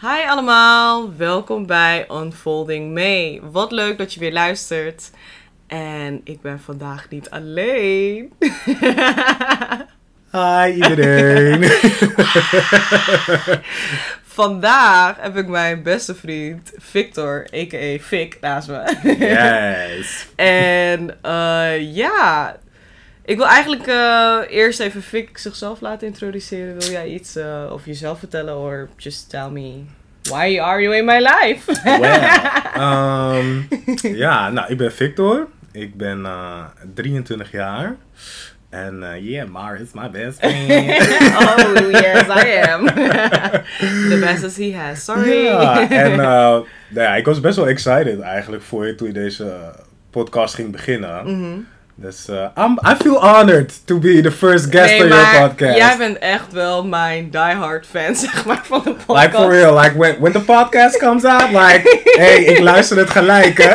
Hi allemaal, welkom bij Unfolding May. Wat leuk dat je weer luistert. En ik ben vandaag niet alleen. Hi iedereen. vandaag heb ik mijn beste vriend Victor, a.k.a. Vic, naast me. yes. en uh, ja, ik wil eigenlijk uh, eerst even Vic zichzelf laten introduceren. Wil jij iets uh, over jezelf vertellen? Or just tell me why are you in my life? well, um, ja, nou, ik ben Victor. Ik ben uh, 23 jaar. En uh, yeah, Mar is my best friend. oh, yes, I am. The best as he has. Sorry. Ja, en uh, nou ja, ik was best wel excited eigenlijk voor je toen je deze podcast ging beginnen. Mm -hmm. Dus uh, I'm, I feel honored to be the first guest nee, on your podcast. Jij bent echt wel mijn diehard fan, zeg maar, van de podcast. Like for real, like when, when the podcast comes out, like, hey, ik luister het gelijk, hè.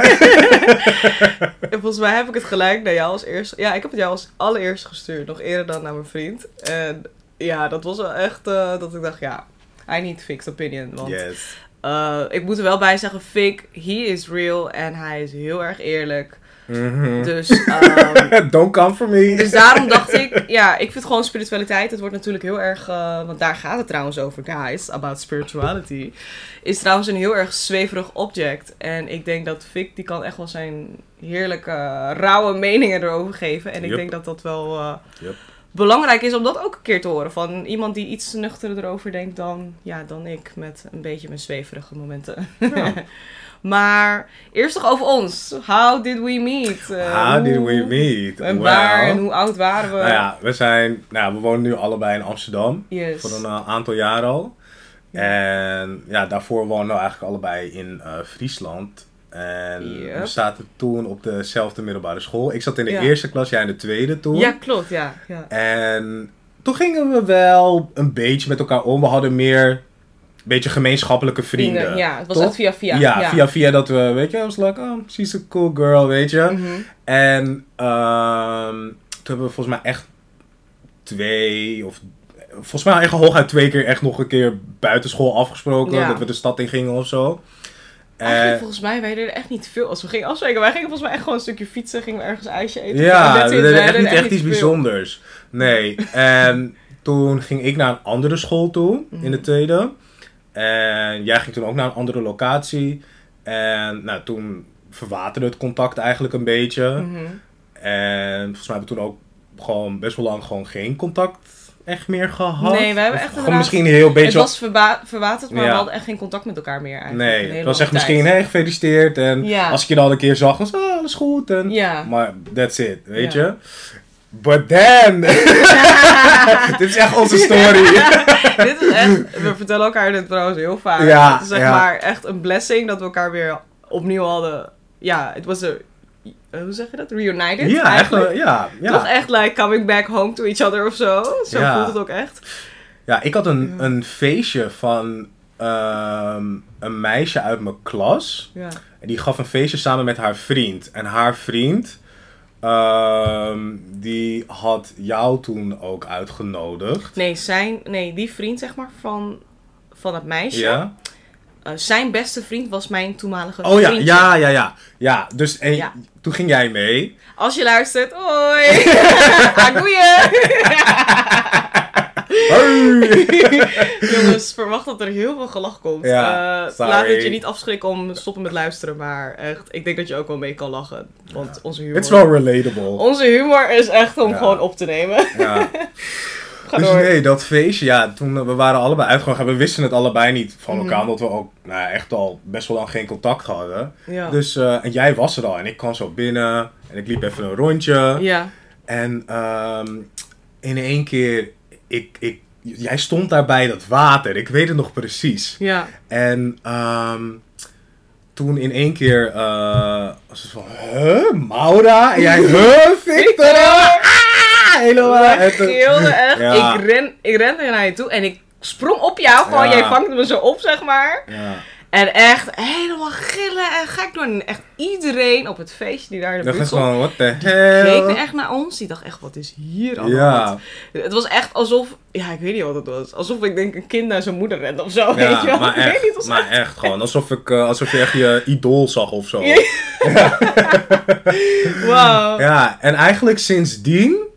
Volgens mij heb ik het gelijk naar jou als eerste. Ja, ik heb het jou als allereerst gestuurd, nog eerder dan naar mijn vriend. En ja, dat was wel echt uh, dat ik dacht, ja, I need fixed opinion. Want yes. uh, ik moet er wel bij zeggen, Vic, he is real en hij is heel erg eerlijk. Mm -hmm. Dus, um, Don't come for me. dus daarom dacht ik, ja, ik vind gewoon spiritualiteit. Het wordt natuurlijk heel erg, uh, want daar gaat het trouwens over, guys, about spirituality. Is trouwens een heel erg zweverig object. En ik denk dat Vic, die kan echt wel zijn heerlijke, rauwe meningen erover geven. En ik Yep. denk dat dat wel uh, Yep. Belangrijk is om dat ook een keer te horen. Van iemand die iets nuchterder erover denkt dan, ja, dan ik. Met een beetje mijn zweverige momenten. Ja. Maar eerst toch over ons. How did we meet? Uh, How did hoe- we meet? En waar en hoe oud waren we? Nou ja, we zijn, nou, we wonen nu allebei in Amsterdam. Yes. Voor een uh, aantal jaar al. En ja, daarvoor woonden we eigenlijk allebei in uh, Friesland. En Yep. we zaten toen op dezelfde middelbare school. Ik zat in de Ja. eerste klas, jij in de tweede toen. Ja, klopt, ja. ja. En toen gingen we wel een beetje met elkaar om. We hadden meer een beetje gemeenschappelijke vrienden. Ja, het was echt via via. Ja, via via dat we, weet je, I was like, oh, she's a cool girl, weet je. Mhm. En ehm, toen hebben we volgens mij echt twee of volgens mij echt hooguit twee keer echt nog een keer buitenschool afgesproken Ja. dat we de stad in gingen of zo. Eigenlijk Eh, volgens mij, wij deden echt niet veel als we gingen afspreken. Wij gingen volgens mij echt gewoon een stukje fietsen, gingen we ergens ijsje eten. ja, we deden echt niet echt iets bijzonders. Nee. en toen ging ik naar een andere school toe in de Mhm. tweede. En jij ging toen ook naar een andere locatie. En nou, toen verwaterde het contact eigenlijk een beetje. Mhm. En volgens mij hebben we toen ook gewoon best wel lang gewoon geen contact echt meer gehad. Nee, we hebben echt misschien een heel Het beetje... was verba- verwaterd, maar Ja. we hadden echt geen contact met elkaar meer eigenlijk. nee, het was echt misschien, hé, gefeliciteerd. En Ja. als ik je dan een keer zag, was oh, alles goed. En, Ja. Maar that's it, weet je. But then... Dit is echt onze story. dit is echt, we vertellen elkaar dit trouwens heel vaak. Ja, het is zeg maar echt een blessing dat we elkaar weer opnieuw hadden. Ja, het was een, eh, hoe zeg je dat? Reunited ja, echt eigenlijk. wel, ja, Toch ja. echt like coming back home to each other of zo. Zo Ja. voelt het ook echt. Ja, ik had een, Ja. een feestje van ehm, een meisje uit mijn klas. Ja. En die gaf een feestje samen met haar vriend. En haar vriend, ehm, die had jou toen ook uitgenodigd. Nee, zijn, nee, die vriend zeg maar van, van het meisje. Ja? Eh, zijn beste vriend was mijn toenmalige Oh ja, vriendje. ja, ja, ja. Ja, dus en, Ja. toen ging jij mee. Als je luistert, hoi! Agoeie! Hey! Jongens, verwacht dat er heel veel gelach komt. Ja, Eh, laat het je niet afschrikken om te stoppen met luisteren, maar echt, ik denk dat je ook wel mee kan lachen. Want onze humor... Het is wel relatable. Onze humor is echt om Ja. gewoon op te nemen. Ja. Ga Dus door. nee, dat feestje, ja, toen we waren allebei uitgegaan. We wisten het allebei niet van elkaar, Mhm. omdat we ook nou, echt al best wel lang geen contact hadden. Ja. Dus, eh, en jij was er al en ik kwam zo binnen en ik liep even een rondje. ja. En ehm, in één keer, ik, ik, jij stond daar bij dat water, ik weet het nog precies. Ja. En ehm, toen in één keer eh, was het van, huh, Maura? En jij, huh, Victor? Helemaal. Toen- gilden echt. Ja. Ik, ren, ik rende naar je toe en ik sprong op jou. Gewoon, Ja. jij vangt me zo op, zeg maar. Ja. En echt helemaal gillen en gek doen. En echt iedereen op het feestje die daar de buurt stond, gewoon, what the keek echt naar ons. Die dacht echt, wat is hier aan de Ja, hand? Het was echt alsof, ja, ik weet niet wat het was. Alsof ik denk een kind naar zijn moeder rent of zo. weet je wel? maar ik weet echt, niet, het was maar echt gewoon. Alsof, ik, eh, alsof je echt je idool zag of zo. Ja. Ja. Ja, en eigenlijk sindsdien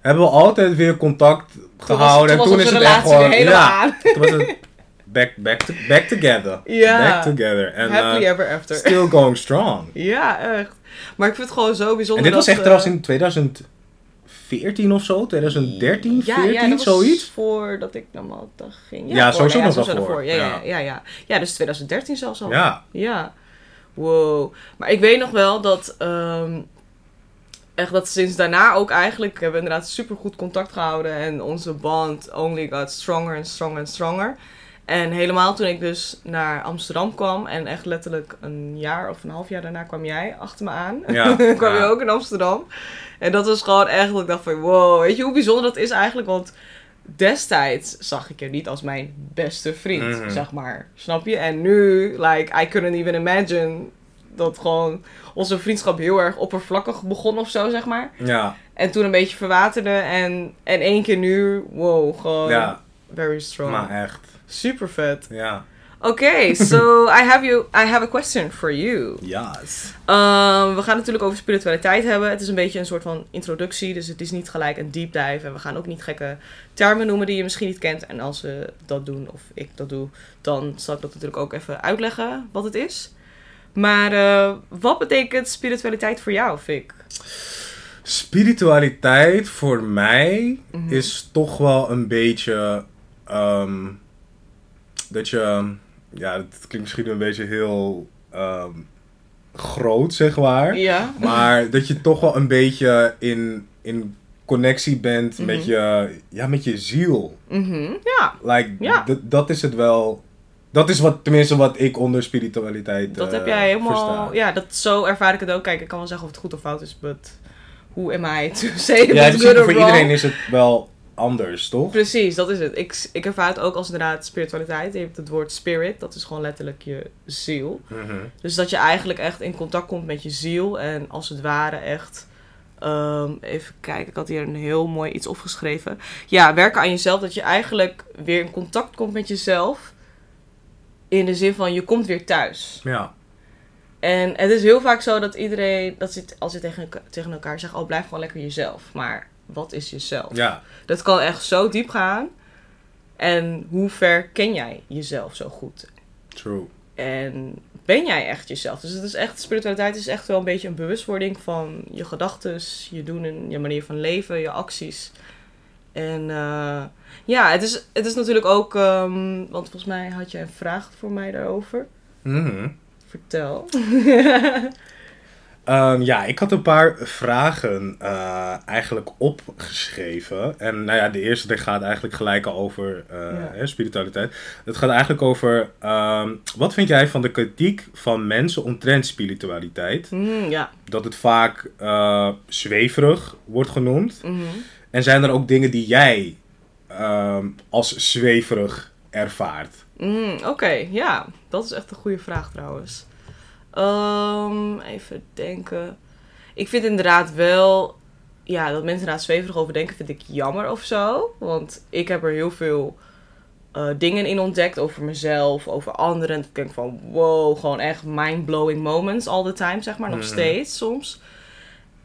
hebben we altijd weer contact gehouden. En toen is het echt gewoon, ja, aan. toen was het back, back, to, back together. Ja. Back together. En Happily eh, ever after. still going strong. Ja, echt. Maar ik vind het gewoon zo bijzonder En dit was echt trouwens in 2014 of zo, 2013, ja, 14, ja, dat zoiets. voordat ik naar Malta ging. Ja, voor- sowieso ja, nog wel voor. Ja, ja. Ja. Ja, ja, ja. dus 2013 zelfs al. Ja, Ja. Wow. Maar ik weet nog wel dat... ehm, echt dat sinds daarna ook eigenlijk... hebben we inderdaad super goed contact gehouden. En onze band only got stronger and stronger and stronger. En helemaal toen ik dus naar Amsterdam kwam... en echt letterlijk een jaar of een half jaar daarna kwam jij achter me aan. Ja, kwam je ook in Amsterdam. En dat was gewoon echt dat ik dacht van... Wow, weet je hoe bijzonder dat is eigenlijk? Want destijds zag ik je niet als mijn beste vriend, Mhm. zeg maar. Snap je? En nu, like, I couldn't even imagine dat gewoon onze vriendschap heel erg oppervlakkig begon of zo, zeg maar. ja, En toen een beetje verwaterde en, en één keer nu, wow, gewoon ja, very strong. maar echt. Super vet. Ja. Oké, so I have you, I have a question for you. Yes. Um, we gaan natuurlijk over spiritualiteit hebben. Het is een beetje een soort van introductie, dus het is niet gelijk een deep dive. En we gaan ook niet gekke termen noemen die je misschien niet kent. En als we dat doen, of ik dat doe, dan zal ik dat natuurlijk ook even uitleggen wat het is. Maar eh, wat betekent spiritualiteit voor jou, Fik? Spiritualiteit voor mij Mhm. is toch wel een beetje ehm, dat je, ja, het klinkt misschien een beetje heel ehm, groot, zeg maar. Ja. Maar dat je toch wel een beetje in, in connectie bent Mhm. met, je, ja, met je ziel. Mhm. Ja, Like, Ja. dat is het wel. Dat is wat, tenminste wat ik onder spiritualiteit dat eh, heb jij helemaal... versta. Ja, dat, zo ervaar ik het ook. Kijk, ik kan wel zeggen of het goed of fout is, but who am I to say Ja, voor wrong? iedereen is het wel anders, toch? Precies, dat is het. Ik, ik ervaar het ook als inderdaad spiritualiteit. Je hebt het woord spirit, dat is gewoon letterlijk je ziel. Mhm. Dus dat je eigenlijk echt in contact komt met je ziel. En als het ware echt... ehm, even kijken, ik had hier een heel mooi iets opgeschreven. Ja, werken aan jezelf. Dat je eigenlijk weer in contact komt met jezelf. In de zin van, je komt weer thuis. Ja. En het is heel vaak zo dat iedereen... Dat ze, als je tegen, tegen elkaar zegt... Oh, blijf gewoon lekker jezelf. Maar wat is jezelf? Ja. Dat kan echt zo diep gaan. En hoe ver ken jij jezelf zo goed? True. En ben jij echt jezelf? Dus het is echt, spiritualiteit is echt wel een beetje een bewustwording van je gedachten, je doen en je manier van leven, je acties. En eh, ja, het is, het is natuurlijk ook, ehm, want volgens mij had jij een vraag voor mij daarover. Mhm. Vertel. Ehm, ja, ik had een paar vragen eh, eigenlijk opgeschreven. En nou ja, de eerste die gaat eigenlijk gelijk al over Ja. hè, spiritualiteit. Het gaat eigenlijk over, ehm, wat vind jij van de kritiek van mensen omtrent spiritualiteit? Mm, ja. Dat het vaak zweverig wordt genoemd. Mhm. En zijn er ook dingen die jij ehm, als zweverig ervaart? Mm, Oké, ja. Dat is echt een goede vraag trouwens. Ehm, even denken. Ik vind inderdaad wel... Ja, dat mensen inderdaad zweverig over denken vind ik jammer of zo. Want ik heb er heel veel eh, dingen in ontdekt over mezelf, over anderen. En ik denk van, wow, gewoon echt mind-blowing moments all the time, zeg maar. Nog Mhm. steeds soms.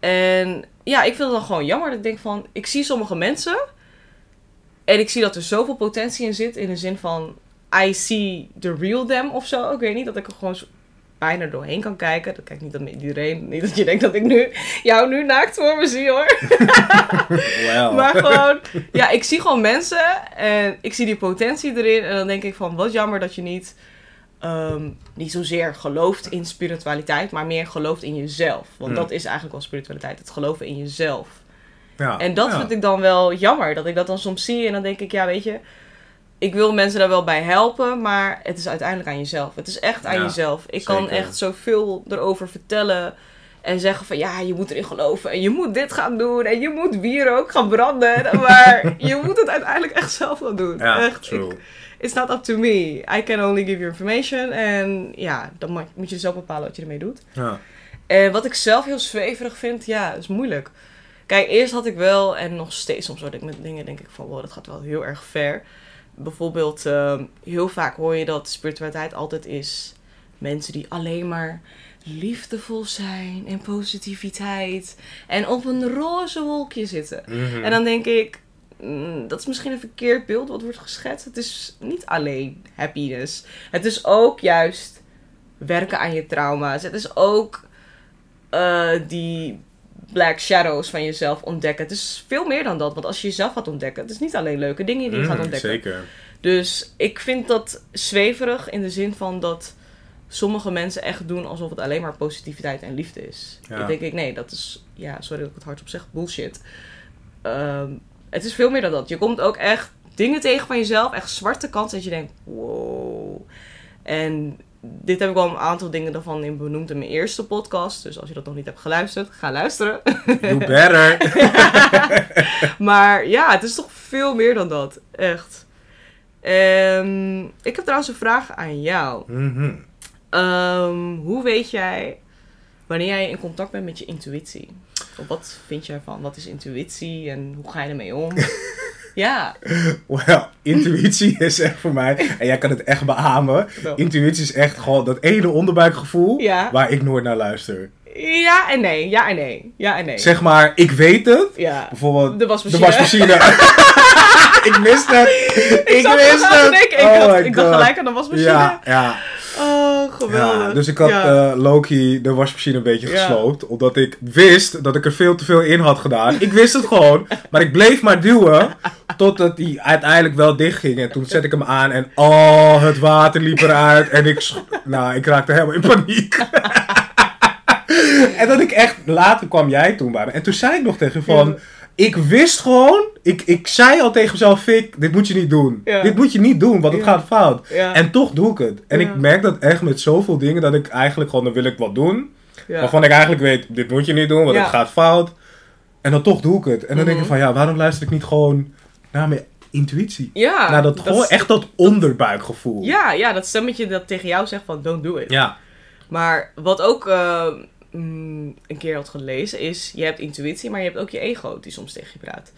En ja, ik vind het dan gewoon jammer. Dat ik denk van, ik zie sommige mensen... En ik zie dat er zoveel potentie in zit. In de zin van, I see the real them of zo. Ik weet niet, dat ik er gewoon bijna doorheen kan kijken. Dat kijk niet dat iedereen... Niet dat je denkt dat ik nu jou nu naakt voor me zie, hoor. Maar gewoon, ja, ik zie gewoon mensen en ik zie die potentie erin. En dan denk ik van, wat jammer dat je niet, ehm, niet zozeer gelooft in spiritualiteit, maar meer gelooft in jezelf. Want dat is eigenlijk wel spiritualiteit, het geloven in jezelf. ja. En dat ja. vind ik dan wel jammer, dat ik dat dan soms zie en dan denk ik, ja, weet je, ik wil mensen daar wel bij helpen, maar het is uiteindelijk aan jezelf. Het is echt aan Ja, jezelf. Ik kan echt zoveel erover vertellen en zeggen van, ja, je moet erin geloven en je moet dit gaan doen en je moet bier ook gaan branden, maar je moet het uiteindelijk echt zelf gaan doen. Ja, echt. Ik, it's not up to me. I can only give you information. En ja, dan moet je zelf bepalen wat je ermee doet. Ja. En wat ik zelf heel zweverig vind, ja, is moeilijk. Kijk, eerst had ik wel, en nog steeds soms word ik met dingen, denk ik van, wow, dat gaat wel heel erg ver. Bijvoorbeeld, ehm, heel vaak hoor je dat spiritualiteit altijd is mensen die alleen maar liefdevol zijn en positiviteit en op een roze wolkje zitten. Mhm. En dan denk ik, mm, dat is misschien een verkeerd beeld wat wordt geschetst. Het is niet alleen happiness. Het is ook juist werken aan je trauma's. Het is ook eh, die black shadows van jezelf ontdekken. Het is veel meer dan dat. Want als je jezelf gaat ontdekken, het is niet alleen leuke dingen die je gaat Mhm, ontdekken. Zeker. Dus ik vind dat zweverig in de zin van dat sommige mensen echt doen alsof het alleen maar positiviteit en liefde is. Ja. Ik denk ik, nee, dat is, ja, sorry dat ik het hardop zeg, bullshit. Ehm, het is veel meer dan dat. Je komt ook echt dingen tegen van jezelf, echt zwarte kanten, dat je denkt, wow. En dit heb ik al een aantal dingen daarvan in benoemd in mijn eerste podcast. Dus als je dat nog niet hebt geluisterd, ga luisteren. You better. Maar ja, het is toch veel meer dan dat. Echt. Ehm, ik heb trouwens een vraag aan jou. Mhm. Ehm, hoe weet jij wanneer jij in contact bent met je intuïtie? Wat vind jij van? Wat is intuïtie en hoe ga je ermee om? ja. Well, intuïtie is echt voor mij, en jij kan het echt beamen. Intuïtie is echt gewoon dat ene onderbuikgevoel Ja. waar ik nooit naar luister. Ja en nee. Ja en nee. Ja en nee. Zeg maar, ik weet het. ja. Bijvoorbeeld De wasmachine. de wasmachine. ik wist het. Ik, zat wist het. denken. Ik, oh had- ik dacht gelijk aan de wasmachine. Ja, ja, geweldig. ja. Dus ik had Ja. eh, Loki de wasmachine een beetje gesloopt. Omdat ik wist dat ik er veel te veel in had gedaan. Ik wist het gewoon. Maar ik bleef maar duwen. Totdat die uiteindelijk wel dicht ging. En toen zette ik hem aan. En oh, het water liep eruit. En ik, nou, ik raakte helemaal in paniek. en dat ik echt, later kwam jij toen bij me. En toen zei ik nog tegen je van, Ja. Ik wist gewoon, ik, ik zei al tegen mezelf, Fik, dit moet je niet doen. Ja. Dit moet je niet doen, want het Ja. gaat fout. Ja. En toch doe ik het. En ik merk dat echt met zoveel dingen, dat ik eigenlijk gewoon, dan wil ik wat doen. Waarvan ik eigenlijk weet, dit moet je niet doen, want het gaat fout. En dan toch doe ik het. En dan denk ik Mhm. van, ja, waarom luister ik niet gewoon naar mijn intuïtie? ja. naar dat, gewoon echt dat onderbuikgevoel. Ja, ja, dat stemmetje dat tegen jou zegt van don't do it. Ja. Maar wat ook eh, mm, een keer had gelezen is, je hebt intuïtie, maar je hebt ook je ego die soms tegen je praat.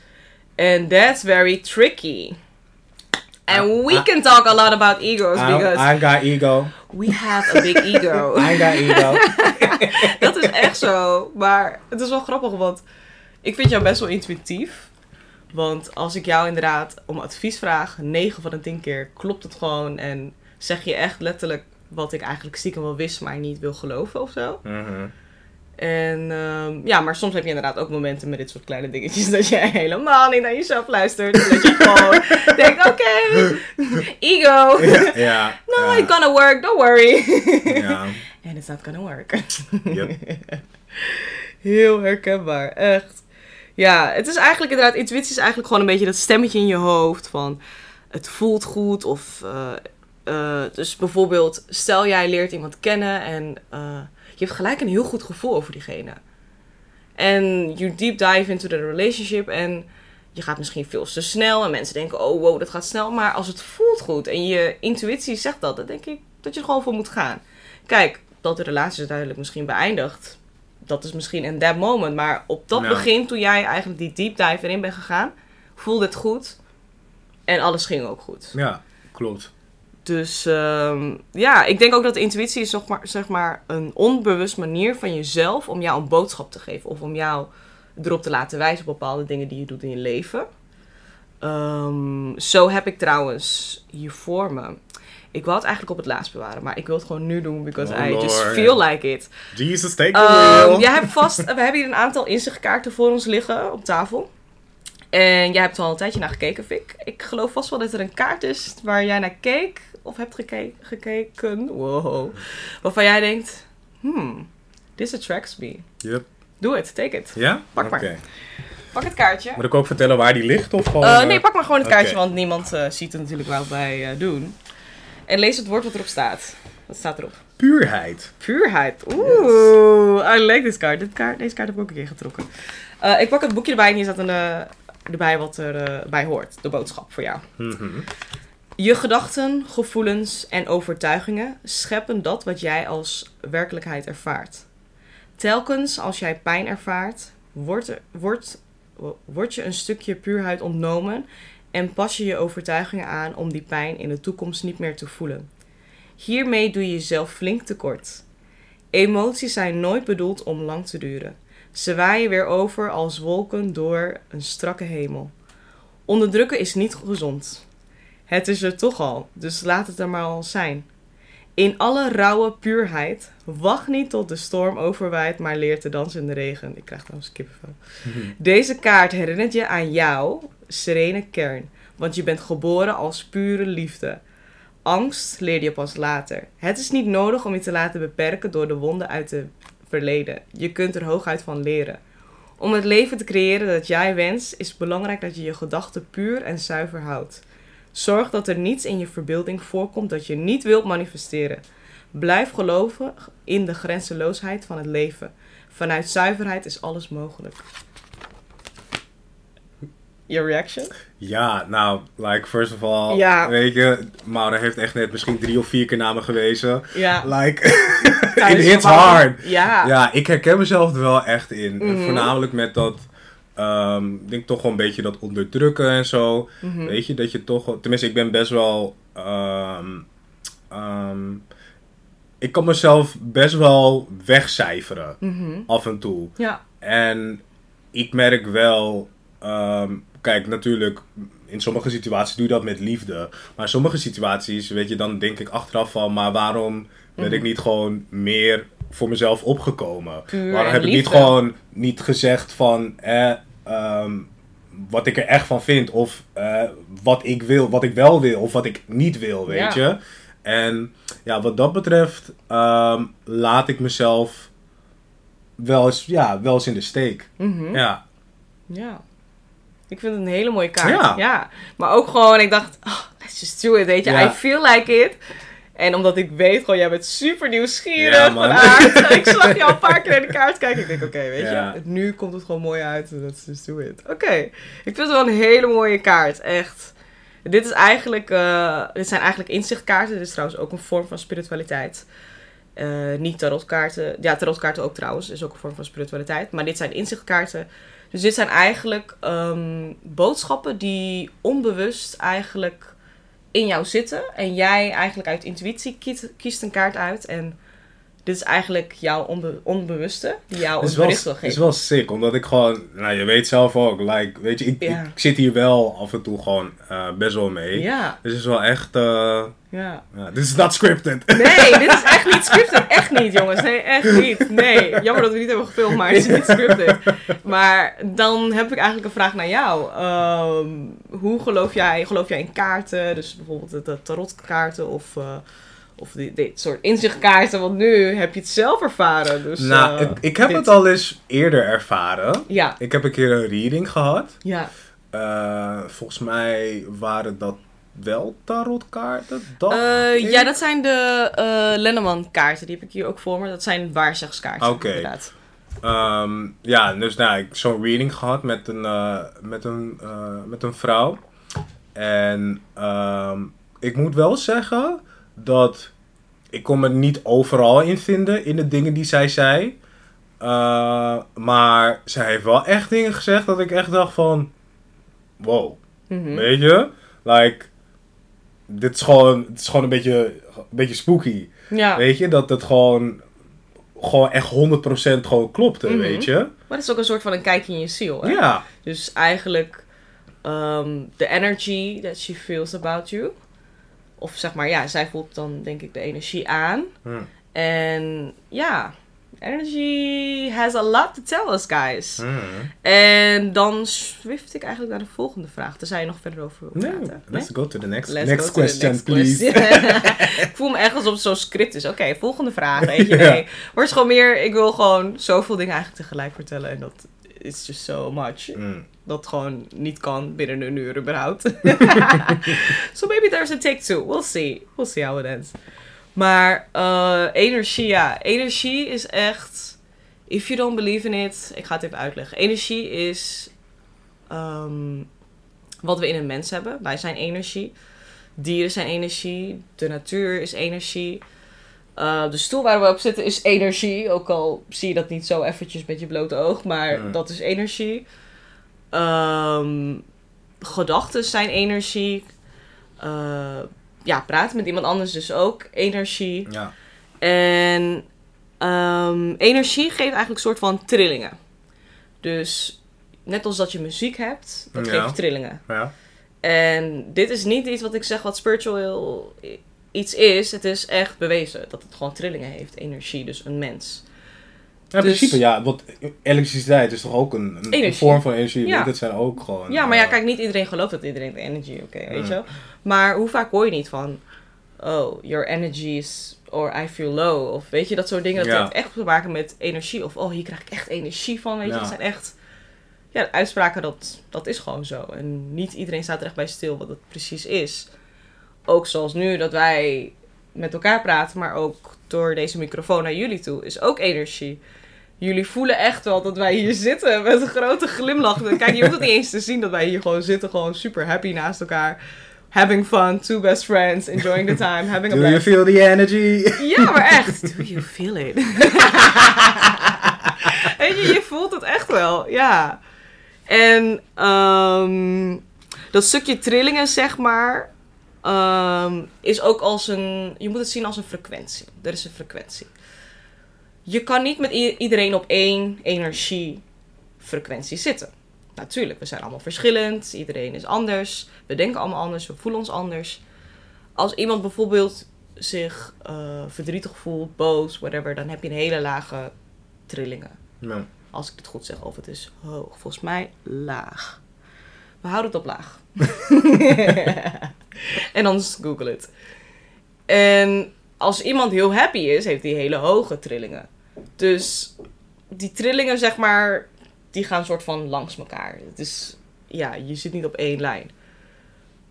And that's very tricky. And Ah, we ah. can talk a lot about egos I, because I got ego. we have a big ego. I got ego. dat is echt zo. Maar het is wel grappig, want ik vind jou best wel intuïtief. Want als ik jou inderdaad om advies vraag, 9 van de 10 keer klopt het gewoon. En zeg je echt letterlijk wat ik eigenlijk stiekem wel wist, maar niet wil geloven of zo. Mhm. En ehm, ja, maar soms heb je inderdaad ook momenten met dit soort kleine dingetjes dat jij helemaal niet naar jezelf luistert. En dat je gewoon denkt, oké, ego. Ja, ja. No, it's gonna work, don't worry. And it's not gonna work. Yep. Heel herkenbaar, echt. Ja, het is eigenlijk inderdaad, intuïtie is eigenlijk gewoon een beetje dat stemmetje in je hoofd van het voelt goed of eh, eh, dus bijvoorbeeld stel jij leert iemand kennen en eh, je hebt gelijk een heel goed gevoel over diegene. En you deep dive into the relationship en je gaat misschien veel te snel en mensen denken oh wow dat gaat snel, maar als het voelt goed en je intuïtie zegt dat, dan denk ik dat je er gewoon voor moet gaan. Kijk, dat de relatie is duidelijk misschien beëindigd dat is misschien in that moment. Maar op dat begin, toen jij eigenlijk die deep dive erin bent gegaan, voelde het goed. En alles ging ook goed. ja, klopt. Dus ehm, ja, ik denk ook dat intuïtie is zeg maar, zeg maar een onbewust manier van jezelf om jou een boodschap te geven. Of om jou erop te laten wijzen op bepaalde dingen die je doet in je leven. Ehm, zo heb ik trouwens hier voor me. Ik wou het eigenlijk op het laatst bewaren, maar ik wil het gewoon nu doen because Oh, I just feel like it. Jesus, take the Um, wheel. jij hebt vast, we hebben hier een aantal inzichtkaarten voor ons liggen op tafel. En jij hebt er al een tijdje naar gekeken, Vic. Ik geloof vast wel dat er een kaart is waar jij naar keek of hebt geke- gekeken. Wow. Waarvan jij denkt, hmm, this attracts me. Yep. Doe het, take it. Ja? Pak maar. Pak het kaartje. Moet ik ook vertellen waar die ligt? Of gewoon, Eh, eh, nee, pak maar gewoon het kaartje, want niemand eh, ziet er natuurlijk wat wij eh, doen. En lees het woord wat erop staat. Wat staat erop? Puurheid. Puurheid. Oeh, I like this card. Dit kaart. Deze kaart heb ik ook een keer getrokken. Ik pak het boekje erbij en hier staat een, erbij wat erbij bij hoort. De boodschap voor jou. Mhm. Je gedachten, gevoelens en overtuigingen scheppen dat wat jij als werkelijkheid ervaart. Telkens als jij pijn ervaart, wordt, er- wordt, wordt je een stukje puurheid ontnomen en pas je je overtuigingen aan om die pijn in de toekomst niet meer te voelen. Hiermee doe je jezelf flink tekort. Emoties zijn nooit bedoeld om lang te duren. Ze waaien weer over als wolken door een strakke hemel. Onderdrukken is niet gezond. Het is er toch al, dus laat het er maar al zijn. In alle rauwe puurheid, wacht niet tot de storm overwaait, maar leer te dansen in de regen. Ik krijg trouwens kippenvel. Deze kaart herinnert je aan jouw serene kern, want je bent geboren als pure liefde. Angst leer je pas later. Het is niet nodig om je te laten beperken door de wonden uit het verleden. Je kunt er hooguit van leren. Om het leven te creëren dat jij wenst, is het belangrijk dat je je gedachten puur en zuiver houdt. Zorg dat er niets in je verbeelding voorkomt dat je niet wilt manifesteren. Blijf geloven in de grenzeloosheid van het leven. Vanuit zuiverheid is alles mogelijk. Your reaction? Ja, nou, like, first of all, Ja. weet je, Maura heeft echt net misschien drie of vier keer naar me gewezen. Ja. Like, it hits hard. Ja. Ja, ik herken mezelf er wel echt in. Mhm. Voornamelijk met dat, ehm, ik denk toch wel een beetje dat onderdrukken en zo. Mhm. Weet je, dat je toch, tenminste ik ben best wel, ehm, ehm, ik kan mezelf best wel wegcijferen, Mhm. af en toe. Ja. En ik merk wel, kijk, natuurlijk, in sommige situaties doe je dat met liefde. Maar in sommige situaties, weet je, dan denk ik achteraf van, maar waarom ben Mhm. ik niet gewoon meer voor mezelf opgekomen? Puur waarom heb ik niet gewoon niet gezegd van, eh, ehm, wat ik er echt van vind, of eh, wat ik wil, wat ik wel wil, of wat ik niet wil, weet Ja. je? En ja, wat dat betreft, ehm, laat ik mezelf wel eens, ja, wel eens in de steek. Mhm. Ja. Ja. Ik vind het een hele mooie kaart. Ja. Ja. Maar ook gewoon, ik dacht, oh, let's just do it, weet je. Ja. I feel like it. En omdat ik weet, gewoon, jij bent super nieuwsgierig Ja, van man. aard. ik zag jou een paar keer in de kaart kijken. Ik denk, oké, weet je, nu komt het gewoon mooi uit. Let's just do it. Oké. Ik vind het wel een hele mooie kaart, echt. Dit, is eigenlijk, eh, dit zijn eigenlijk inzichtkaarten. Dit is trouwens ook een vorm van spiritualiteit. Eh, niet tarotkaarten. Ja, tarotkaarten ook trouwens. Is ook een vorm van spiritualiteit. Maar dit zijn inzichtkaarten. Dus dit zijn eigenlijk ehm, boodschappen die onbewust eigenlijk in jou zitten. En jij eigenlijk uit intuïtie kiest, kiest een kaart uit. En dit is eigenlijk jouw onbe- onbewuste die jou een bericht wil het is wel sick, omdat ik gewoon, nou je weet zelf ook, like, weet je, ik, Ja. ik zit hier wel af en toe gewoon eh, best wel mee. Ja, Dus het is wel echt, eh ja. ja, this is not scripted. Nee, dit is echt niet scripted. Echt niet, jongens. Nee, echt niet. Nee, jammer dat we niet hebben gefilmd, maar het is niet scripted. Maar dan heb ik eigenlijk een vraag naar jou. Ehm, hoe geloof jij, geloof jij in kaarten? Dus bijvoorbeeld de, de tarotkaarten of, eh, of die, dit soort inzichtkaarten. Want nu heb je het zelf ervaren. Dus, nou, eh, ik, ik heb dit- het al eens eerder ervaren. Ja, Ik heb een keer een reading gehad. ja. Eh, volgens mij waren dat wel tarotkaarten. dacht Eh, ja, dat zijn de eh Lenneman kaarten. Die heb ik hier ook voor me. Dat zijn waarzegskaarten. Oké. Inderdaad. Ehm, ja, dus nou, ik heb zo'n reading gehad met een, met een, eh, met een vrouw. En ehm, ik moet wel zeggen dat ik kon me niet overal in vinden in de dingen die zij zei. Eh, maar zij heeft wel echt dingen gezegd dat ik echt dacht van... Wow, Mhm. weet je? Like, dit is gewoon, het is gewoon een beetje, een beetje spooky. Ja, Weet je, dat het gewoon, gewoon echt 100% gewoon klopte, Mhm. weet je? maar het is ook een soort van een kijkje in je ziel. Hè? Ja. Dus eigenlijk ehm, de energy that she feels about you. Of zeg maar, ja, zij voelt dan denk ik de energie aan. Hm. En ja, energy has a lot to tell us, guys. Hm. En dan swift ik eigenlijk naar de volgende vraag. Tenzij je nog verder over wil praten. let's go to the next, Let's next question, next please. ik voel me echt alsof het zo'n script is. Oké, volgende vraag. Weet je, nee. Is gewoon meer, ik wil gewoon zoveel dingen eigenlijk tegelijk vertellen. En dat is just so much. Hm. Dat gewoon niet kan binnen een uur überhaupt. so maybe there's a take two. We'll see. We'll see how it ends. Maar eh, energie, ja. Energie is echt... If you don't believe in it... Ik ga het even uitleggen. Energie is... ehm, wat we in een mens hebben. Wij zijn energie. Dieren zijn energie. De natuur is energie. Uh, de stoel waar we op zitten is energie. Ook al zie je dat niet zo eventjes met je blote oog. Maar dat is energie. Ehm gedachten zijn energie. Uh, ja, praten met iemand anders dus ook energie. Ja. En ehm, energie geeft eigenlijk een soort van trillingen. Dus net als dat je muziek hebt, dat Ja. geeft trillingen. Ja. En dit is niet iets wat ik zeg wat spiritual iets is. Het is echt bewezen dat het gewoon trillingen heeft, energie, dus een mens. Ja, in Dus- principe ja, want elektriciteit is toch ook een, een vorm van energie. Ja. Dat zijn ook gewoon... Ja, maar ja, eh, kijk, niet iedereen gelooft dat iedereen de energy, oké, weet Mm. je wel. Maar hoe vaak hoor je niet van, oh, your energy is, or I feel low, of weet je, dat soort dingen. Dat Ja. heeft echt te maken met energie, of oh, hier krijg ik echt energie van, weet je. Ja. Dat zijn echt, ja, uitspraken, dat, dat is gewoon zo. En niet iedereen staat er echt bij stil wat het precies is. Ook zoals nu, dat wij met elkaar praten, maar ook door deze microfoon naar jullie toe, is ook energie. Jullie voelen echt wel dat wij hier zitten met een grote glimlach. Kijk, je hoeft het niet eens te zien dat wij hier gewoon zitten. Gewoon super happy naast elkaar. Having fun, two best friends, enjoying the time, having a Do you feel the energy? Ja, maar echt. Do you feel it? Weet je, je voelt het echt wel, ja. En ehm, dat stukje trillingen, zeg maar, ehm, is ook als een... Je moet het zien als een frequentie. Er is een frequentie. Je kan niet met iedereen op één energiefrequentie zitten. Natuurlijk, we zijn allemaal verschillend. Iedereen is anders. We denken allemaal anders. We voelen ons anders. Als iemand bijvoorbeeld zich eh, verdrietig voelt, boos, whatever, dan heb je een hele lage trillingen. Als ik het goed zeg, of het is hoog. Volgens mij laag. We houden het op laag. en anders google het. En als iemand heel happy is, heeft hij hele hoge trillingen. Dus die trillingen, zeg maar, die gaan soort van langs elkaar. Het is, ja, je zit niet op één lijn.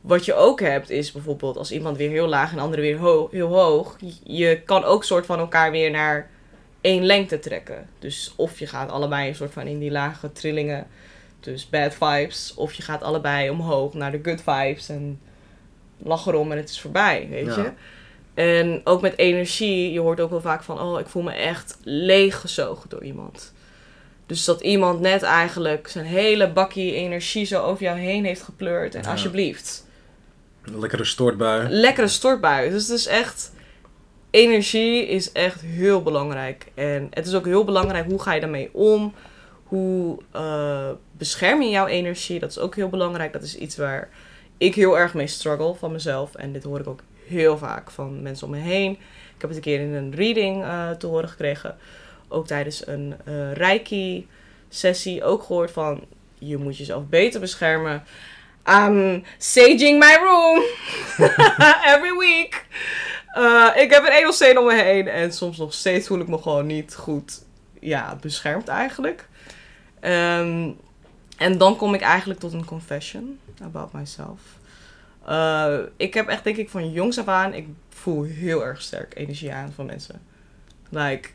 Wat je ook hebt, is bijvoorbeeld als iemand weer heel laag en de andere weer ho- heel hoog. Je kan ook soort van elkaar weer naar één lengte trekken. Dus of je gaat allebei een soort van in die lage trillingen, dus bad vibes, of je gaat allebei omhoog naar de good vibes en lach erom en het is voorbij, weet Ja. je. En ook met energie, je hoort ook wel vaak van, oh, ik voel me echt leeggezogen door iemand. Dus dat iemand net eigenlijk zijn hele bakkie energie zo over jou heen heeft gepleurd. En Ja. alsjeblieft, lekkere stortbui. lekkere stortbui. Dus het is echt. Energie is echt heel belangrijk. En het is ook heel belangrijk hoe ga je daarmee om. Hoe eh, bescherm je jouw energie? Dat is ook heel belangrijk. Dat is iets waar ik heel erg mee struggle van mezelf. En dit hoor ik ook heel vaak van mensen om me heen. Ik heb het een keer in een reading eh, te horen gekregen. Ook tijdens een eh Reiki-sessie ook gehoord van... Je moet jezelf beter beschermen. I'm saging my room. Every week. Uh, ik heb een edelsteen om me heen. En soms nog steeds voel ik me gewoon niet goed ja, beschermd eigenlijk. Ehm, en dan kom ik eigenlijk tot een confession about myself. Uh, ik heb echt denk ik van jongs af aan... Ik voel heel erg sterk energie aan van mensen. Like...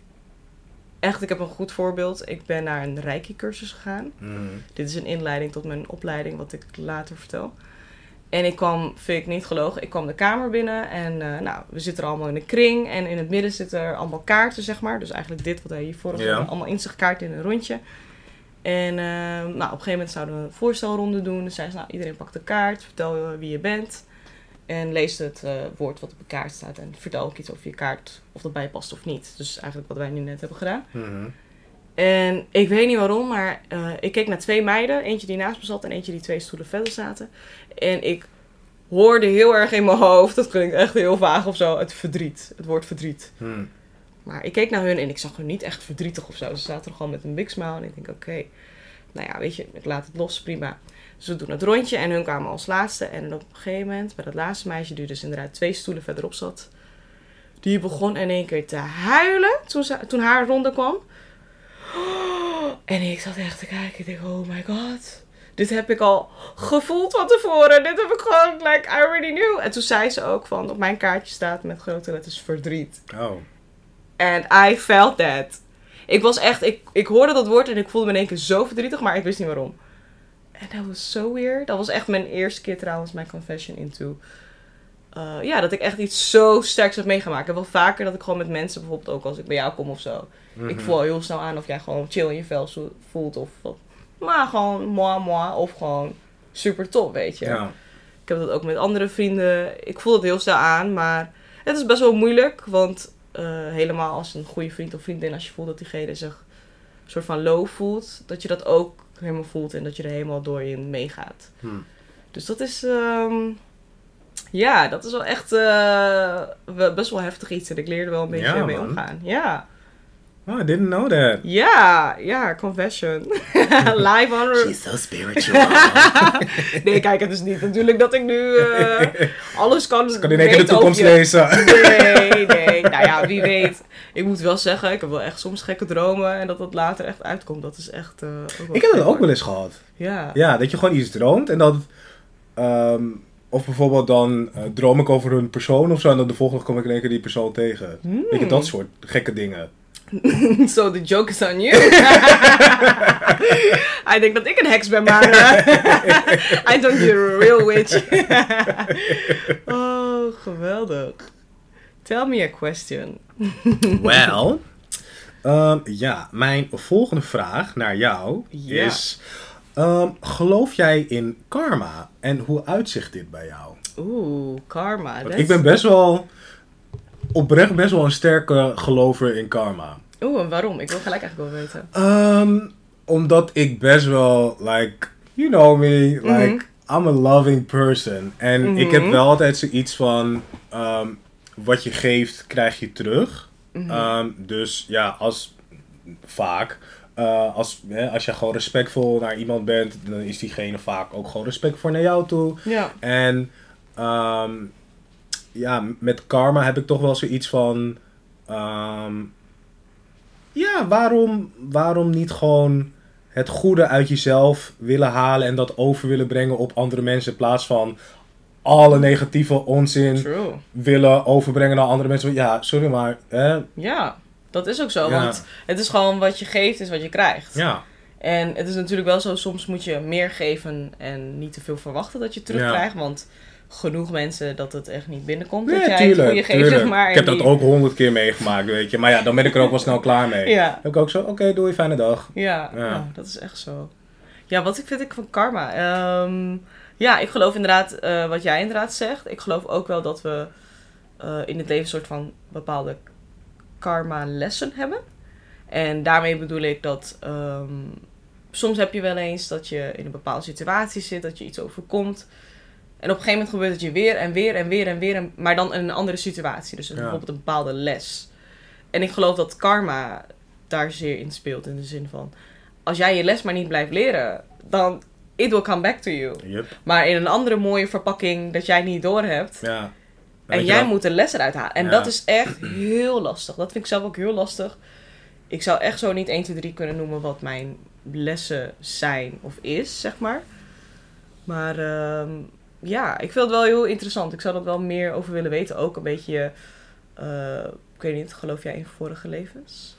Echt, ik heb een goed voorbeeld. Ik ben naar een Reiki-cursus gegaan. Mhm. Dit is een inleiding tot mijn opleiding, wat ik later vertel. En ik kwam, vind ik niet gelogen, ik kwam de kamer binnen en eh, nou, we zitten er allemaal in een kring. En in het midden zitten er allemaal kaarten, zeg maar. Dus eigenlijk dit wat wij hier vorig Ja. jaar allemaal inzichtkaarten in een rondje. En eh, nou, op een gegeven moment zouden we een voorstelronde doen. Dus zei ze, nou, iedereen pakt een kaart, vertel eh, wie je bent. En lees het eh, woord wat op de kaart staat. En vertel ook iets over je kaart, of dat bij je past of niet. Dus eigenlijk wat wij nu net hebben gedaan. Mhm. En ik weet niet waarom, maar ik keek naar twee meiden. Eentje die naast me zat en eentje die twee stoelen verder zaten. En ik hoorde heel erg in mijn hoofd, dat klinkt echt heel vaag of zo, het verdriet. Het woord verdriet. Mhm. Maar ik keek naar hun en ik zag hun niet echt verdrietig of zo. Ze zaten er gewoon met een big smile en ik denk, oké, nou ja, weet je, ik laat het los, prima. Dus we doen het rondje en hun kwamen als laatste. En op een gegeven moment, bij dat laatste meisje, die dus inderdaad twee stoelen verderop zat, die begon in één keer te huilen toen, ze, haar ronde kwam. En ik zat echt te kijken. Ik denk, oh my god. Dit heb ik al gevoeld van tevoren. Dit heb ik gewoon, like, I already knew. En toen zei ze ook van, op mijn kaartje staat met grote letters verdriet. Oh. And I felt that. Ik was echt, ik, ik hoorde dat woord en ik voelde me in één keer zo verdrietig, maar ik wist niet waarom. En dat was so weird. Dat was echt mijn eerste keer trouwens, mijn confession into eh, ja, dat ik echt iets zo sterks heb meegemaakt. Ik heb wel vaker dat ik gewoon met mensen, bijvoorbeeld ook als ik bij jou kom of zo. Ik Mhm. voel heel snel aan of jij gewoon chill in je vel zo- voelt of wat. Maar gewoon moi moi of gewoon super top, weet je. Ja. Ik heb dat ook met andere vrienden. Ik voel het heel snel aan, maar het is best wel moeilijk. Want eh, helemaal als een goede vriend of vriendin, als je voelt dat diegene zich een soort van low voelt, dat je dat ook helemaal voelt en dat je er helemaal door in meegaat. Hm. Dus dat is, ehm, ja, dat is wel echt eh, best wel heftig iets. En ik leerde wel een beetje Ja, mee man. omgaan. Ja, Oh, I didn't know that. ja, ja, confession. Live on... so spiritual. Nee, kijk, het is niet natuurlijk dat ik nu eh, alles kan kan in één keer de toekomst je- lezen. Nee, nee. Nou ja, wie weet. Ik moet wel zeggen, ik heb wel echt soms gekke dromen. En dat dat later echt uitkomt. Dat is echt eh, Ik heb dat ook wel eens gehad. Ja. Ja, dat je gewoon iets droomt en dat... ehm, of bijvoorbeeld dan eh, droom ik over een persoon of zo en dan de volgende dag kom ik in één keer die persoon tegen. Hmm. Weet je, dat soort gekke dingen. So the joke is on you. Hij denkt dat ik een heks ben, maar I don't you're a real witch. oh, geweldig. Tell me a question. Well, ehm, ja, mijn volgende vraag naar jou is... ehm, geloof jij in karma en hoe uitzicht dit bij jou? Oeh, karma. Ik ben best wel, oprecht best wel een sterke gelover in karma. Oeh, en waarom? Ik wil gelijk eigenlijk wel weten. Ehm, omdat ik best wel, like, you know me, like, I'm a loving person. En ik heb Mhm. wel altijd zoiets van, ehm, wat je geeft, krijg je terug. Mhm. Ehm, dus ja, als, vaak, eh, als, hè, als je gewoon respectvol naar iemand bent, dan is diegene vaak ook gewoon respectvol naar jou toe. Ja. En ehm, ja, met karma heb ik toch wel zoiets van. ehm, ja, waarom, waarom niet gewoon het goede uit jezelf willen halen en dat over willen brengen op andere mensen in plaats van alle negatieve onzin True. willen overbrengen naar andere mensen. Ja, sorry, maar. Hè? Ja, dat is ook zo. Ja. Want het is gewoon wat je geeft, is wat je krijgt. Ja, En het is natuurlijk wel zo, soms moet je meer geven en niet te veel verwachten dat je terugkrijgt. Want genoeg mensen dat het echt niet binnenkomt. dat jij het goede tuurlijk. geeft, tuurlijk. maar. ik heb dat ook honderd keer meegemaakt, weet je. Maar ja, dan ben ik er ook wel snel klaar mee. Ja, Dan heb ik ook zo, oké, doei, fijne dag. ja, Ja. ja, dat is echt zo. Ja, wat ik vind ik van karma? Ehm, ja, ik geloof inderdaad eh, wat jij inderdaad zegt. Ik geloof ook wel dat we eh, in het leven een soort van bepaalde karma-lessen hebben. En daarmee bedoel ik dat ehm, soms heb je wel eens dat je in een bepaalde situatie zit, dat je iets overkomt. En op een gegeven moment gebeurt het je weer en weer en weer en weer, en, maar dan in een andere situatie. Dus Ja. bijvoorbeeld een bepaalde les. En ik geloof dat karma daar zeer in speelt. In de zin van, als jij je les maar niet blijft leren, dan it will come back to you. Yep. Maar in een andere mooie verpakking dat jij niet doorhebt. Ja. En jij moet de les eruit halen. En Ja. dat is echt heel lastig. Dat vind ik zelf ook heel lastig. Ik zou echt zo niet 1, 2, 3 kunnen noemen wat mijn lessen zijn of is, zeg maar. Maar ehm, ja, ik vind het wel heel interessant. Ik zou er wel meer over willen weten. Ook een beetje, eh, ik weet niet, geloof jij in vorige levens?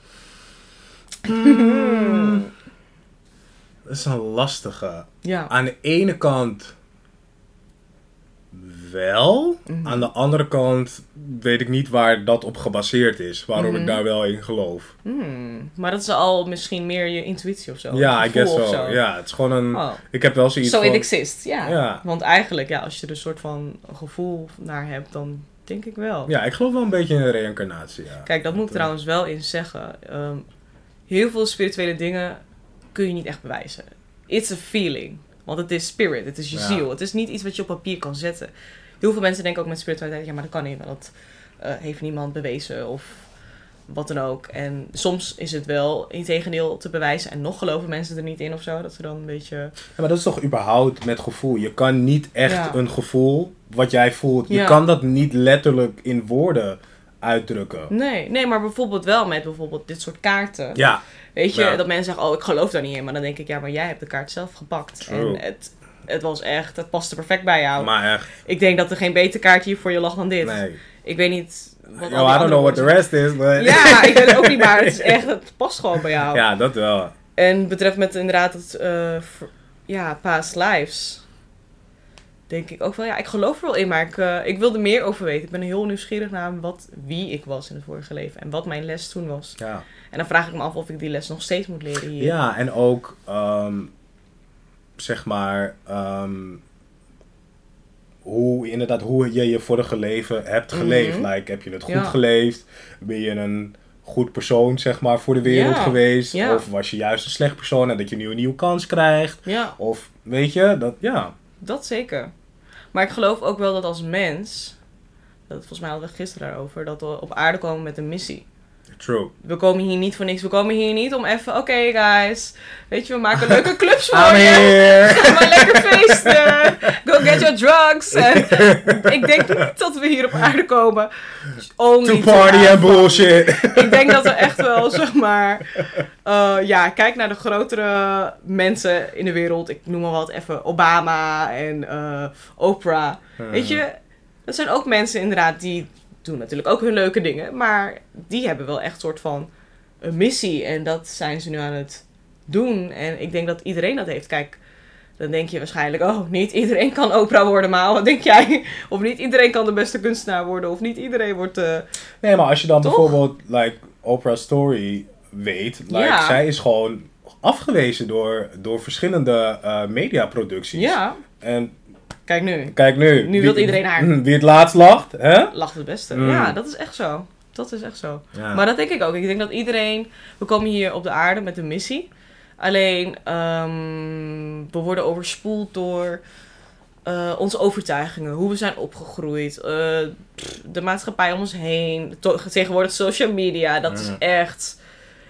Hmm. Dat is een lastige. Ja. Aan de ene kant wel. Mhm. Aan de andere kant weet ik niet waar dat op gebaseerd is. Waarom Mhm. ik daar wel in geloof. Hmm, Maar dat is al misschien meer je intuïtie of zo. ja, I gevoel guess so. Ja, het is gewoon een... Oh. Ik heb wel zoiets So van... it exists, ja. Ja. Want eigenlijk, ja, als je er een soort van gevoel naar hebt, dan denk ik wel. Ja, ik geloof wel een beetje in een reïncarnatie, ja. Kijk, dat moet ik eh, trouwens wel in zeggen. Ehm, heel veel spirituele dingen kun je niet echt bewijzen. It's a feeling. Want het is spirit, het is je Ja. ziel. Het is niet iets wat je op papier kan zetten. Heel veel mensen denken ook met spiritualiteit, ja, maar dat kan niet, want dat eh, heeft niemand bewezen of wat dan ook. En soms is het wel in tegendeel te bewijzen en nog geloven mensen er niet in of zo. Dat ze dan een beetje... Ja, maar dat is toch überhaupt met gevoel. Je kan niet echt Ja. een gevoel, wat jij voelt, je Ja. kan dat niet letterlijk in woorden uitdrukken. Nee, nee, maar bijvoorbeeld wel met bijvoorbeeld dit soort kaarten. Ja, Weet je, Ja. dat mensen zeggen, oh, ik geloof daar niet in. Maar dan denk ik, ja, maar jij hebt de kaart zelf gepakt. True. En het, het was echt, het paste perfect bij jou. maar echt, Ik denk dat er geen beter kaart hier voor je lag dan dit. nee. Ik weet niet wat Yo, I don't know what the rest is, but... Ja, ik weet het ook niet, maar het is echt, het past gewoon bij jou. Ja, dat wel. En betreft met inderdaad het, eh, ja, past lives. denk ik ook wel, ja, ik geloof er wel in, maar ik, eh, ik wil er meer over weten. Ik ben heel nieuwsgierig naar wat, wie ik was in het vorige leven en wat mijn les toen was. Ja. En dan vraag ik me af of ik die les nog steeds moet leren hier. Ja, en ook, ehm, zeg maar, ehm, hoe, inderdaad, hoe je je vorige leven hebt geleefd. Mhm. Like, heb je het goed Ja. geleefd? Ben je een goed persoon, zeg maar, voor de wereld Ja, geweest? ja. Of was je juist een slecht persoon en dat je nu een nieuwe kans krijgt? Of, weet je, dat, ja. dat zeker. Maar ik geloof ook wel dat als mens, dat volgens mij hadden we gisteren daarover, dat we op aarde komen met een missie. True. We komen hier niet voor niks. We komen hier niet om even, oké guys, weet je, we maken leuke clubs voor je. here! Ga maar lekker feesten. Go get your drugs. En ik denk niet dat we hier op aarde komen. Only To party and bullshit. Ik denk dat we echt wel, zeg maar... eh, ja, kijk naar de grotere mensen in de wereld. Ik noem maar wat even Obama en eh, Oprah. Weet je, dat zijn ook mensen inderdaad die doen natuurlijk ook hun leuke dingen. Maar die hebben wel echt soort van een missie. En dat zijn ze nu aan het doen. En ik denk dat iedereen dat heeft. Kijk, dan denk je waarschijnlijk... Oh, niet iedereen kan Oprah worden, maar wat denk jij? Of niet iedereen kan de beste kunstenaar worden. Of niet iedereen wordt... eh, Nee, maar als je dan Toch? bijvoorbeeld, like, Oprah Story weet, like, Ja. zij is gewoon afgewezen door, door verschillende eh, mediaproducties. ja, En kijk nu. kijk nu. Nu wil iedereen haar. Wie het laatst lacht, hè? Lacht het beste. Mm. Ja, dat is echt zo. Dat is echt zo. Ja. Maar dat denk ik ook. Ik denk dat iedereen... We komen hier op de aarde met een missie. Alleen, ehm, we worden overspoeld door eh, onze overtuigingen. Hoe we zijn opgegroeid. eh, de maatschappij om ons heen. Tegenwoordig social media. Dat is echt...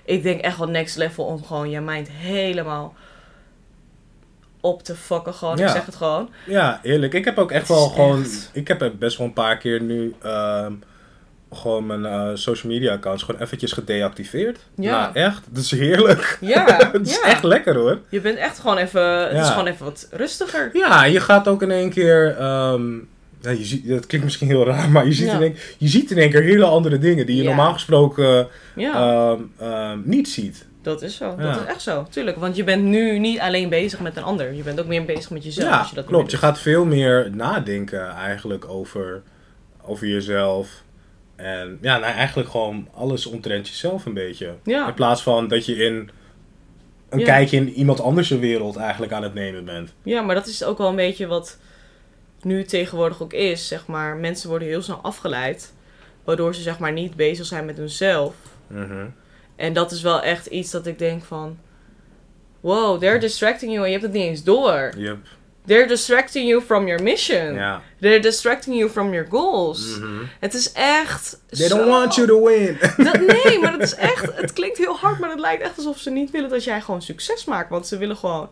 Ik denk echt wel next level om gewoon je mind helemaal op te fucken. Gewoon. Ja. Ik zeg het gewoon. Ja, eerlijk. Ik heb ook echt wel gewoon... echt- Ik heb best wel een paar keer nu... ehm, gewoon mijn eh, social media accounts gewoon eventjes gedeactiveerd. Ja. Nou, echt. Dat is heerlijk. Ja, Het is ja. echt lekker hoor. Je bent echt gewoon even... Het is gewoon even wat rustiger. Ja, je gaat ook in één keer. ehm, ja, je ziet, dat klinkt misschien heel raar, maar je ziet, Ja. in één, je ziet in één keer hele andere dingen die je normaal gesproken ehm, niet ziet. Dat is zo. Ja. Dat is echt zo. Tuurlijk. Want je bent nu niet alleen bezig met een ander. Je bent ook meer bezig met jezelf. ja, als je dat klopt. Je gaat veel meer nadenken eigenlijk over, over jezelf. En ja, nou, eigenlijk gewoon alles omtrent jezelf een beetje. Ja. In plaats van dat je in een Ja. kijkje in iemand anders wereld eigenlijk aan het nemen bent. Ja, maar dat is ook wel een beetje wat nu tegenwoordig ook is. Zeg maar, mensen worden heel snel afgeleid. Waardoor ze zeg maar niet bezig zijn met hunzelf. Mhm. En dat is wel echt iets dat ik denk van... Wow, they're distracting you en je hebt het niet eens door. Yep. They're distracting you from your mission. Ja. They're distracting you from your goals. Mhm. Het is echt They zo- don't want you to win. Dat, nee, maar dat is echt... Het klinkt heel hard, maar het lijkt echt alsof ze niet willen dat jij gewoon succes maakt. Want ze willen gewoon...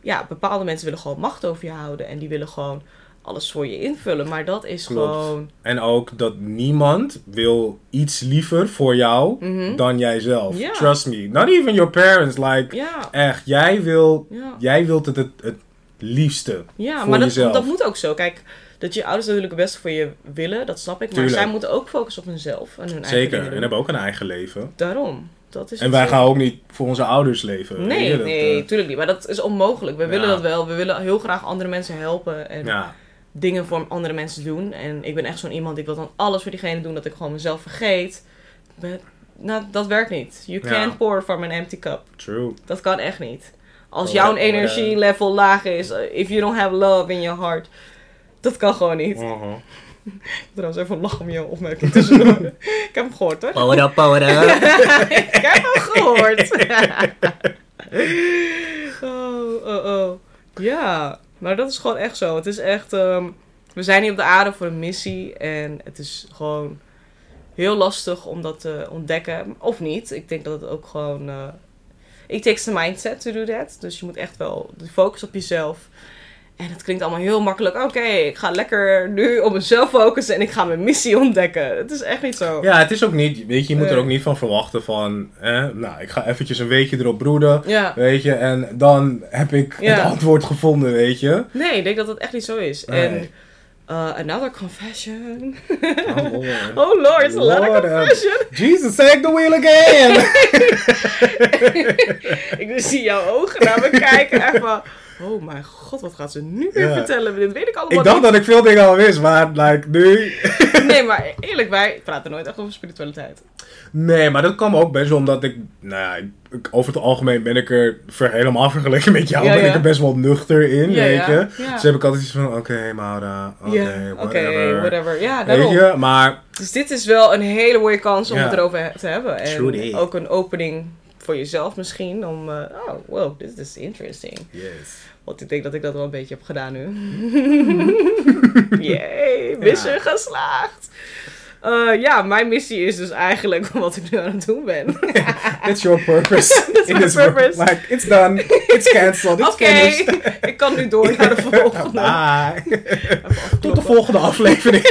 Ja, bepaalde mensen willen gewoon macht over je houden. En die willen gewoon alles voor je invullen. Maar dat is Klopt. gewoon... En ook dat niemand wil iets liever voor jou Mhm. dan jijzelf. Ja. Trust me. Not even your parents. Like, echt, jij, wil, jij wilt het het, het liefste. Ja, voor maar dat, jezelf. dat moet ook zo. Kijk, dat je ouders natuurlijk het beste voor je willen, dat snap ik. Maar Tuurlijk. zij moeten ook focussen op hunzelf en hun eigen Zeker. En hebben ook een eigen leven. Daarom. Dat is En wij gaan ook niet voor onze ouders leven. Nee, je, dat, nee, eh, tuurlijk niet. Maar dat is onmogelijk. We Ja. willen dat wel. We willen heel graag andere mensen helpen. En ja, dingen voor andere mensen doen. En ik ben echt zo'n iemand, ik wil dan alles voor diegene doen dat ik gewoon mezelf vergeet. Maar, nou, dat werkt niet. You Ja. can't pour from an empty cup. true. Dat kan echt niet. Als jouw ja, energielevel laag is, uh, if you don't have love in your heart, dat kan gewoon niet. Mhm. Trouwens, even lachen om je opmerking tussendoor. ik heb hem gehoord hoor. Power up, power up. ik heb hem gehoord. oh, oh, oh. Ja, maar dat is gewoon echt zo. Het is echt... ehm, we zijn hier op de aarde voor een missie. En het is gewoon heel lastig om dat te ontdekken. Of niet. Ik denk dat het ook gewoon... eh it takes the mindset to do that. Dus je moet echt wel de focus op jezelf. En het klinkt allemaal heel makkelijk. Oké, ik ga lekker nu op mezelf focussen en ik ga mijn missie ontdekken. Het is echt niet zo. Ja, het is ook niet, weet je, je moet er ook niet van verwachten van, nou, ik ga eventjes een weekje erop broeden, Ja. weet je, en dan heb ik Ja. het antwoord gevonden, weet je. Nee, ik denk dat het echt niet zo is. Nee. En uh, another confession. Oh, Lord. Oh lord, it's Lord, uh, confession. Jesus, take the wheel again! ik zie jouw ogen naar me kijken. Echt van, oh mijn god, wat gaat ze nu weer Ja. vertellen? Dit weet ik allemaal Ik dacht dat ik veel dingen al wist, maar like, nu... Nee, maar eerlijk, wij praten nooit echt over spiritualiteit. Nee, maar dat kwam ook best wel omdat ik... Nou ja, over het algemeen ben ik er ver, helemaal vergeleken met jou, Ja, ben ik er best wel nuchter in, weet je. Dus heb ik altijd iets van, oké, Maura, oké, whatever. whatever. Ja, Weet daarom. je, maar... Dus dit is wel een hele mooie kans om het erover te hebben. En ook een opening voor jezelf misschien. Om, eh, oh, wow, this is interesting. Yes. Want ik denk dat ik dat wel een beetje heb gedaan nu. Yay, mission geslaagd. Eh, ja, mijn missie is dus eigenlijk wat ik nu aan het doen ben. That's your purpose. That's in my this work. purpose. Like, it's done. It's cancelled. It's Oké, finished. ik kan nu door naar de volgende. Bye. Tot de volgende aflevering.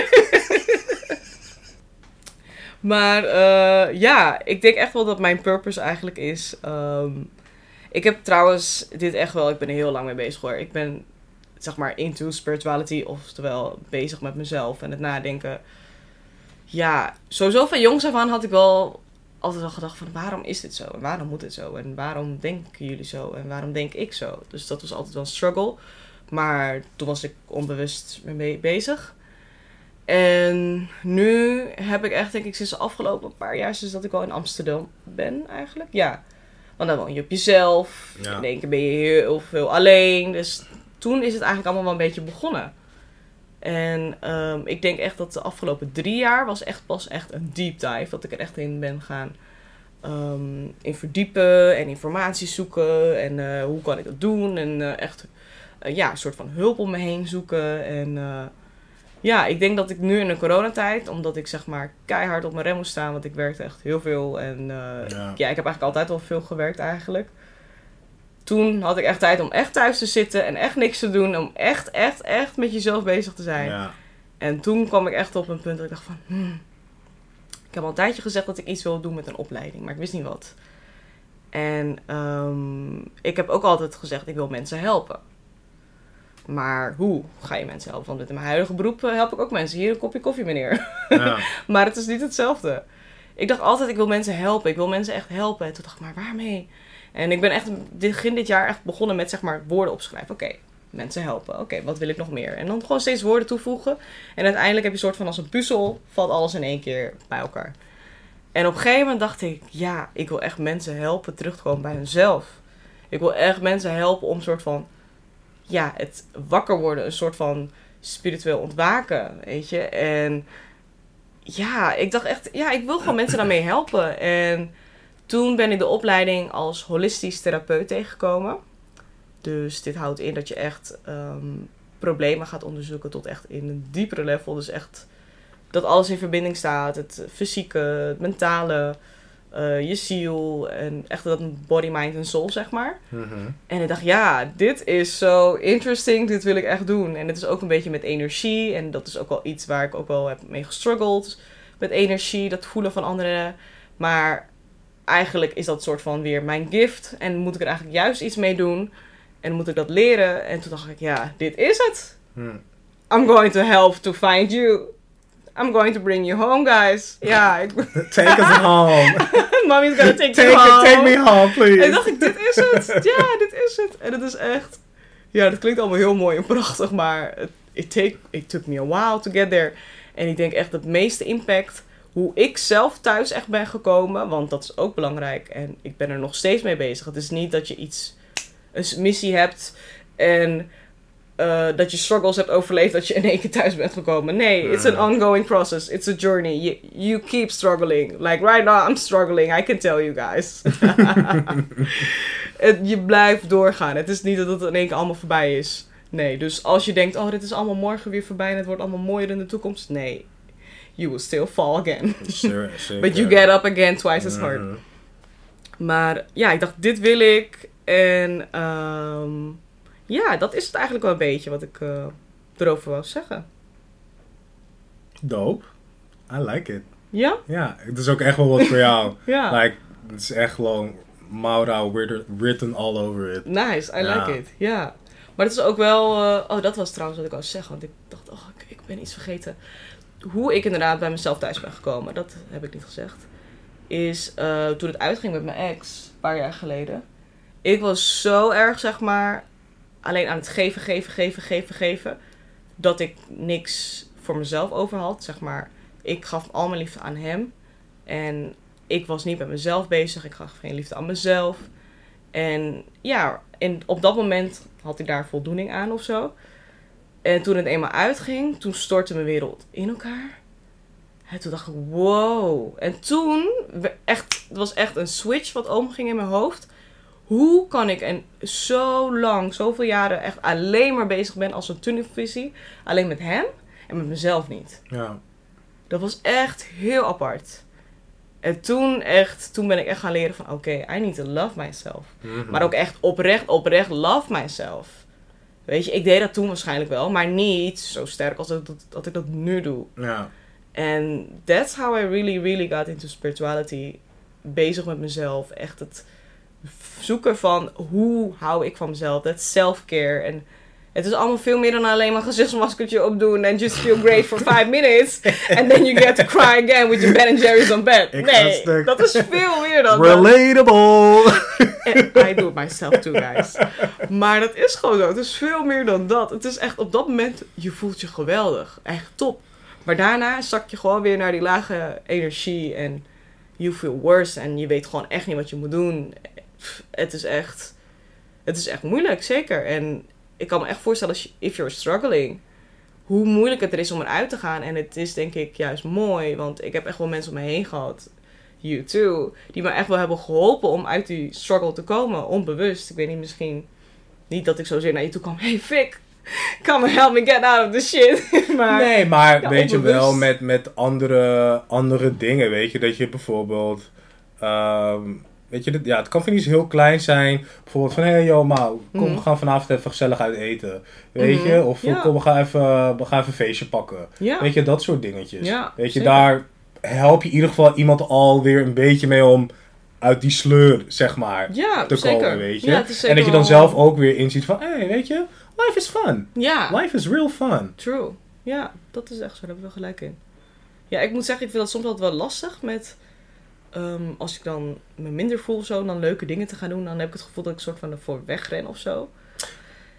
Maar eh, ja, ik denk echt wel dat mijn purpose eigenlijk is. ehm, ik heb trouwens dit echt wel, ik ben er heel lang mee bezig hoor. Ik ben zeg maar into spirituality, oftewel bezig met mezelf en het nadenken. Ja, sowieso van jongs af aan had ik wel altijd wel gedacht van waarom is dit zo? En waarom moet dit zo? En waarom denken jullie zo? En waarom denk ik zo? Dus dat was altijd wel een struggle. Maar toen was ik onbewust mee bezig. En nu heb ik echt, denk ik, sinds de afgelopen paar jaar, sinds dat ik al in Amsterdam ben eigenlijk. Ja, want dan woon je op jezelf. Ja. In één keer ben je heel veel alleen. Dus toen is het eigenlijk allemaal wel een beetje begonnen. En ehm, ik denk echt dat de afgelopen drie jaar was echt pas echt een deep dive. Dat ik er echt in ben gaan ehm, in verdiepen en informatie zoeken. En eh, hoe kan ik dat doen? En eh, echt eh, ja, een soort van hulp om me heen zoeken. En ja, ik denk dat ik nu in de coronatijd, omdat ik zeg maar keihard op mijn rem moest staan, want ik werkte echt heel veel. En eh, Ja. ja, ik heb eigenlijk altijd wel veel gewerkt eigenlijk. Toen had ik echt tijd om echt thuis te zitten en echt niks te doen. Om echt, echt, echt met jezelf bezig te zijn. Ja. En toen kwam ik echt op een punt dat ik dacht van... hmm, ik heb al een tijdje gezegd dat ik iets wil doen met een opleiding, maar ik wist niet wat. En ehm, ik heb ook altijd gezegd, ik wil mensen helpen. Maar hoe ga je mensen helpen? Want met mijn huidige beroep eh, help ik ook mensen. Hier een kopje koffie, meneer. Ja. Maar het is niet hetzelfde. Ik dacht altijd, ik wil mensen helpen. Ik wil mensen echt helpen. En toen dacht ik, maar waarmee? En ik ben echt begin dit jaar echt begonnen met zeg maar woorden opschrijven. Oké, mensen helpen. Oké, wat wil ik nog meer? En dan gewoon steeds woorden toevoegen. En uiteindelijk heb je een soort van als een puzzel, valt alles in één keer bij elkaar. En op een gegeven moment dacht ik, ja, ik wil echt mensen helpen terug te komen bij hunzelf. Ik wil echt mensen helpen om een soort van, ja, het wakker worden. Een soort van spiritueel ontwaken, weet je. En ja, ik dacht echt, ja, ik wil gewoon mensen daarmee helpen. En toen ben ik de opleiding als holistisch therapeut tegengekomen. Dus dit houdt in dat je echt ehm, problemen gaat onderzoeken tot echt in een diepere level. Dus echt dat alles in verbinding staat. Het fysieke, het mentale, eh, je ziel en echt dat body, mind en soul, zeg maar. Mhm. En ik dacht, ja, dit is zo interesting, dit wil ik echt doen. En het is ook een beetje met energie. En dat is ook wel iets waar ik ook wel heb mee gestruggeld. Met energie, dat voelen van anderen. Maar eigenlijk is dat soort van weer mijn gift. En moet ik er eigenlijk juist iets mee doen. En moet ik dat leren. En toen dacht ik, ja, dit is het. Hm. I'm going to help to find you. I'm going to bring you home, guys. Ja, ik, Take us home. mommy's gonna take, take, you home. take me home, please. En dacht ik, dit is het. Ja, dit is het. En het is echt... Ja, dat klinkt allemaal heel mooi en prachtig, maar het it, take, it took me a while to get there. En ik denk echt het meeste impact, hoe ik zelf thuis echt ben gekomen, want dat is ook belangrijk. En ik ben er nog steeds mee bezig. Het is niet dat je iets, een missie hebt en eh, dat je struggles hebt overleefd, dat je in één keer thuis bent gekomen. Nee, it's an ongoing process. It's a journey. You, you keep struggling. Like right now, I'm struggling. I can tell you guys. Het- je blijft doorgaan. Het is niet dat het in één keer allemaal voorbij is. Nee, dus als je denkt, oh, dit is allemaal morgen weer voorbij en het wordt allemaal mooier in de toekomst. Nee, you will still fall again. But you get up again twice as hard. Mhm. Maar ja, ik dacht, dit wil ik. En ehm, ja, dat is het eigenlijk wel een beetje wat ik eh, erover wou zeggen. Dope. I like it. Ja? Ja, het is ook echt wel wat voor jou. Ja. Like, het is echt gewoon Maura written- all over it. Nice, I Ja. like it. Ja. Maar het is ook wel... eh, oh, dat was trouwens wat ik wou zeggen. Want ik dacht, oh, ik, ik ben iets vergeten. Hoe ik inderdaad bij mezelf thuis ben gekomen, dat heb ik niet gezegd. Is eh, toen het uitging met mijn ex, een paar jaar geleden. Ik was zo erg, zeg maar, alleen aan het geven, geven, geven, geven, geven. Dat ik niks voor mezelf over had. Zeg maar, ik gaf al mijn liefde aan hem. En ik was niet met mezelf bezig. Ik gaf geen liefde aan mezelf. En ja, en op dat moment had ik daar voldoening aan of zo. En toen het eenmaal uitging, toen stortte mijn wereld in elkaar. En toen dacht ik, wow. En toen, echt, het was echt een switch wat omging in mijn hoofd. Hoe kan ik en zo lang, zoveel jaren echt alleen maar bezig ben als een tunnelvisie. Alleen met hem en met mezelf niet. Ja. Dat was echt heel apart. En toen echt, toen ben ik echt gaan leren van oké, I need to love myself. Mhm. Maar ook echt oprecht, oprecht love myself. Weet je, ik deed dat toen waarschijnlijk wel, maar niet zo sterk als dat, dat, dat ik dat nu doe. Ja. En that's how I really, really got into spirituality. Bezig met mezelf. Echt het zoeken van hoe hou ik van mezelf. Dat self-care. En het is allemaal veel meer dan alleen maar gezichtsmaskertje opdoen. En just feel great for five minutes. And then you get to cry again with your Ben Jerry's on bed. Ik Nee, dat is veel meer dan dat. Relatable! En I do it myself too, guys. Maar dat is gewoon zo. Het is veel meer dan dat. Het is echt op dat moment, je voelt je geweldig. Echt top. Maar daarna zak je gewoon weer naar die lage energie. En you feel worse. En je weet gewoon echt niet wat je moet doen. Pff, Het is echt, het is echt moeilijk, zeker. En ik kan me echt voorstellen, als je, if you're struggling, hoe moeilijk het er is om eruit te gaan. En het is denk ik juist mooi. Want ik heb echt wel mensen om me heen gehad you too, die me echt wel hebben geholpen om uit die struggle te komen, onbewust. Ik weet niet, misschien niet dat ik zozeer naar je toe kwam, hey Vic, come help me get out of the shit. maar Nee, maar Ja, weet je wel, met, met andere, andere dingen, weet je, dat je bijvoorbeeld, ehm, weet je, dit- ja, het kan van iets heel klein zijn, bijvoorbeeld van, hé, hey, yo, ma, kom, Mhm. we gaan vanavond even gezellig uit eten, weet Mhm, je, of ja. kom, we gaan, even, we gaan even een feestje pakken, ja, weet je, dat soort dingetjes. Ja, weet je, zeker. daar help je in ieder geval iemand alweer een beetje mee om uit die sleur, zeg maar, te zeker. komen, weet je. En dat je dan zelf ook weer inziet van, hé, hey, weet je, life is fun. Ja, Life is real fun. true. Ja, dat is echt zo, daar heb je wel gelijk in. Ja, ik moet zeggen, ik vind dat soms altijd wel lastig met... ehm, als ik dan me minder voel zo, dan leuke dingen te gaan doen, dan heb ik het gevoel dat ik soort van ervoor wegren of zo.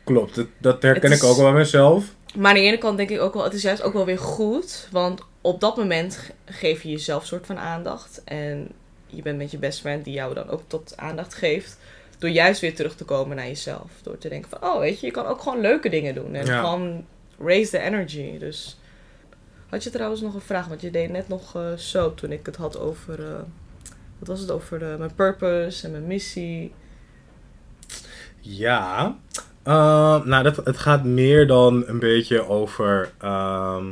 Klopt, dat, dat herken ik ook wel bij mezelf. Maar aan de ene kant denk ik ook wel, het is juist ook wel weer goed. Want op dat moment ge- geef je jezelf soort van aandacht. En je bent met je best friend die jou dan ook tot aandacht geeft. Door juist weer terug te komen naar jezelf. Door te denken van, oh weet je, je kan ook gewoon leuke dingen doen. En Ja. gewoon raise the energy. Dus had je trouwens nog een vraag? Want je deed net nog eh, zo toen ik het had over, eh, wat was het, over eh, mijn purpose en mijn missie. Ja. Eh, nou, dat, het gaat meer dan een beetje over. ehm,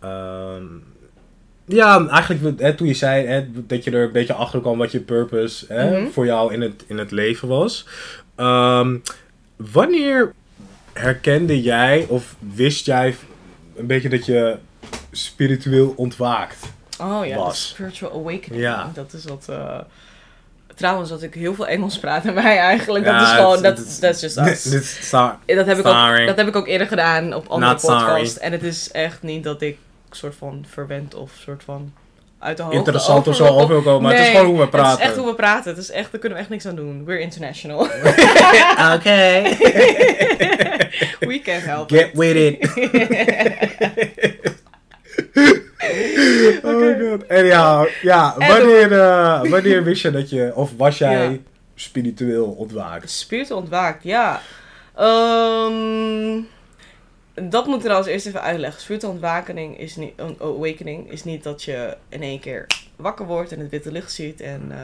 ehm, ja, eigenlijk hè, toen je zei hè, dat je er een beetje achter kwam wat je purpose hè, Mhm. voor jou in het, in het leven was. Ehm, wanneer herkende jij of wist jij een beetje dat je spiritueel ontwaakt? Oh ja, Was. spiritual awakening. Ja. Dat is wat... eh, Trouwens, dat ik heel veel Engels praat en wij eigenlijk, dat Ja, is gewoon, dat that's just us. Is dat, heb ik ook, dat heb ik ook eerder gedaan op andere Not sorry. podcasts. En het is echt niet dat ik soort van verwend of soort van uit de hoogte interessant of zo over- wil komen, maar het is gewoon hoe we praten. Het is echt hoe we praten. Het is echt, daar kunnen we echt niks aan doen. We're international. Oké. We can't help Get it. with it. Oh god. En ja, ja wanneer, eh, wanneer wist je dat je, of was jij Ja. spiritueel ontwaakt? Spirit ontwaakt, ja. Ehm, dat moet ik trouwens eerst even uitleggen. Spirit ontwakening is niet, een awakening is niet dat je in één keer wakker wordt en het witte licht ziet en eh,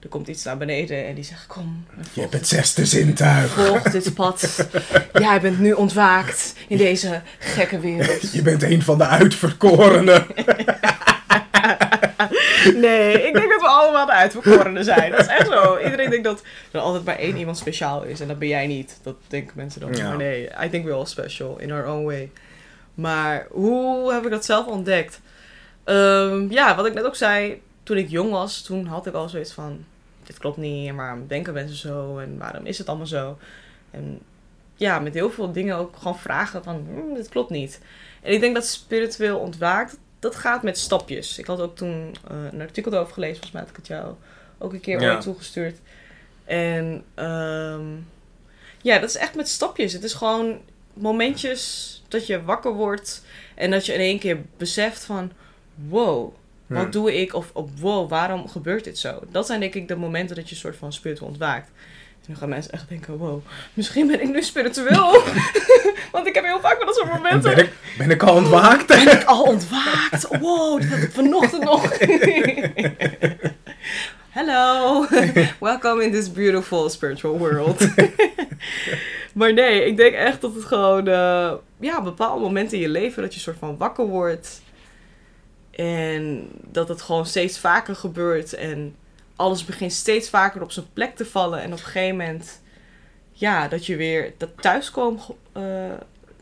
er komt iets naar beneden en die zegt kom, Je hebt het zesde zintuig. volg dit pad. Jij bent nu ontwaakt in deze gekke wereld. Je bent een van de uitverkorenen. Nee, ik denk dat we allemaal de uitverkorenen zijn. Dat is echt zo. Iedereen denkt dat er altijd maar één iemand speciaal is. En dat ben jij niet. Dat denken mensen dan. Ja. Maar nee, I think we're all special in our own way. Maar hoe heb ik dat zelf ontdekt? Ehm, ja, wat ik net ook zei. Toen ik jong was, toen had ik al zoiets van... Dit klopt niet, en waarom denken mensen zo? En waarom is het allemaal zo? En ja, met heel veel dingen ook gewoon vragen van... "Hmm, dit klopt niet. En ik denk dat spiritueel ontwaakt, dat gaat met stapjes. Ik had ook toen eh, een artikel erover gelezen, volgens mij had ik het jou ook een keer Ja. ooit toegestuurd. En ehm, Ja, dat is echt met stapjes. Het is gewoon momentjes dat je wakker wordt en dat je in één keer beseft van, wow, wat doe ik? Of, of wow, waarom gebeurt dit zo? Dat zijn denk ik de momenten dat je een soort van spiritueel ontwaakt. En dan gaan mensen echt denken, wow, misschien ben ik nu spiritueel. Want ik heb heel vaak wel dat soort En momenten. ben ik, ben ik al ontwaakt? Ben ik al ontwaakt? Wow, dat had ik vanochtend nog. Hello, welcome in this beautiful spiritual world. maar nee, ik denk echt dat het gewoon, eh, ja, bepaalde momenten in je leven dat je soort van wakker wordt. En dat het gewoon steeds vaker gebeurt en alles begint steeds vaker op zijn plek te vallen. En op een gegeven moment, ja, dat je weer dat thuiskomen, eh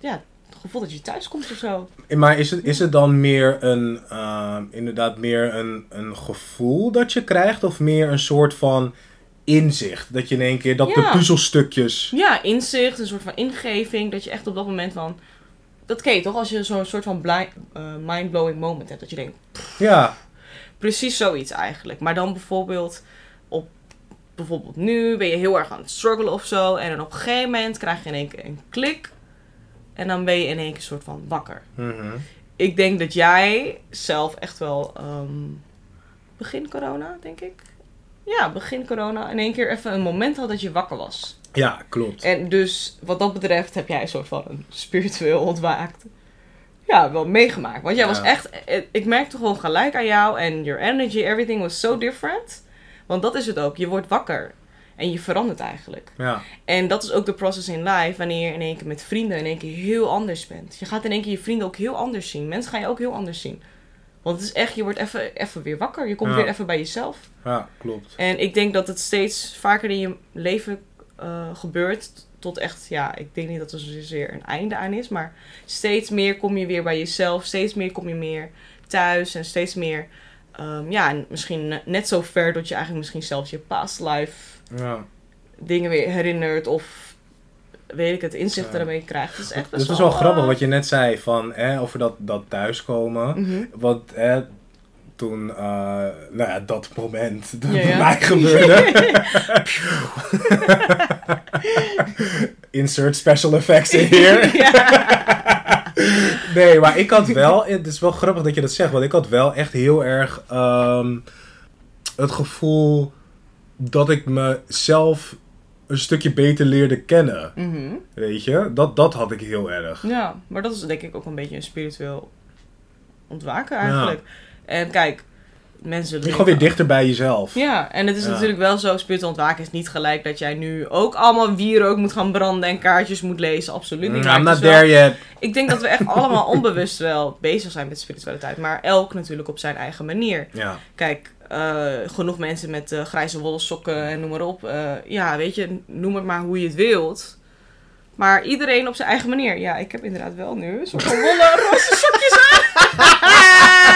ja, het gevoel dat je thuis komt of zo. Maar is het, is het dan meer een, ehm, inderdaad meer een, een gevoel dat je krijgt? Of meer een soort van inzicht? Dat je in één keer, dat de puzzelstukjes... Ja, inzicht, een soort van ingeving. Dat je echt op dat moment van... Dat ken je toch? Als je zo'n soort van blind, eh, mind-blowing moment hebt. Dat je denkt, Ja, precies zoiets eigenlijk. Maar dan bijvoorbeeld op... Bijvoorbeeld nu ben je heel erg aan het struggelen of zo. En dan op een gegeven moment krijg je in één keer een klik. En dan ben je in één keer soort van wakker. Mhm. Ik denk dat jij zelf echt wel... ehm, begin corona, denk ik. Ja, begin corona. In één keer even een moment had dat je wakker was. Ja klopt. En dus wat dat betreft heb jij een soort van een spiritueel ontwaakt. Ja, wel meegemaakt. Want jij was echt... eh, Ik merkte gewoon gelijk aan jou en your energy, everything was so different. Want dat is het ook. Je wordt wakker. En je verandert eigenlijk. Ja, En dat is ook de process in life. Wanneer je in één keer met vrienden in één keer heel anders bent. Je gaat in één keer je vrienden ook heel anders zien. Mensen gaan je ook heel anders zien. Want het is echt, je wordt even, even weer wakker. Je komt Ja. weer even bij jezelf. ja, klopt. En ik denk dat het steeds vaker in je leven eh, gebeurt. Tot echt, ja, ik denk niet dat er zozeer een einde aan is. Maar steeds meer kom je weer bij jezelf. Steeds meer kom je meer thuis. En steeds meer, ehm, ja, en misschien ne- net zo ver dat je eigenlijk misschien zelfs je past life Ja. dingen weer herinnert. Of weet ik het, inzicht Ja. ermee krijgt. Het is echt best Dus dat is wel eh, grappig wat je net zei van, hè, over dat, dat thuiskomen. mhm. Wat hè, toen, eh, nou ja, dat moment dat Ja, bij ja. mij gebeurde. Insert special effects in hier. Nee, maar ik had wel, het is wel grappig dat je dat zegt, want ik had wel echt heel erg ehm, het gevoel dat ik mezelf een stukje beter leerde kennen. Mhm. Weet je, dat, dat had ik heel erg. Ja, maar dat is denk ik ook een beetje een spiritueel ontwaken eigenlijk. En kijk, mensen... Je gewoon weer dichter bij jezelf. Ja, en het is Ja. natuurlijk wel zo, spiritueel ontwaken is niet gelijk dat jij nu ook allemaal wierook moet gaan branden en kaartjes moet lezen. Absoluut niet. Maar I'm not there yet. Ik denk dat we echt allemaal onbewust wel bezig zijn met spiritualiteit, maar elk natuurlijk op zijn eigen manier. Ja, Kijk, eh, genoeg mensen met eh, grijze wollen sokken en noem maar op. Eh, ja, weet je, noem het maar hoe je het wilt. Maar iedereen op zijn eigen manier. Ja, ik heb inderdaad wel nu van wollen roze sokjes aan.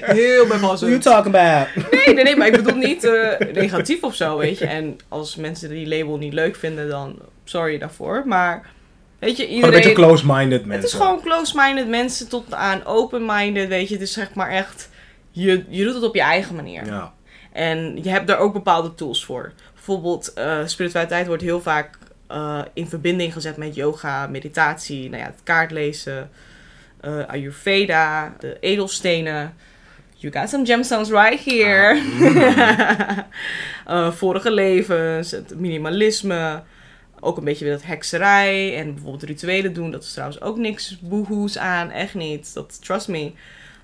Heel bij What you talking about? Nee, nee, nee, maar ik bedoel niet eh, negatief of zo, weet je. En als mensen die label niet leuk vinden, dan sorry daarvoor. Maar, weet je, Gewoon een beetje iedereen... close-minded mensen. Het is gewoon close-minded mensen tot aan open-minded, weet je. Het is zeg maar echt... Je, je doet het op je eigen manier. Ja. En je hebt daar ook bepaalde tools voor. Bijvoorbeeld, eh, spiritualiteit wordt heel vaak eh, in verbinding gezet met yoga, meditatie, nou ja, het kaartlezen, eh Ayurveda, de edelstenen. You got some gemstones right here. Eh, vorige levens, het minimalisme. Ook een beetje weer dat hekserij en bijvoorbeeld rituelen doen. Dat is trouwens ook niks boehoes aan, echt niet. Dat, trust me.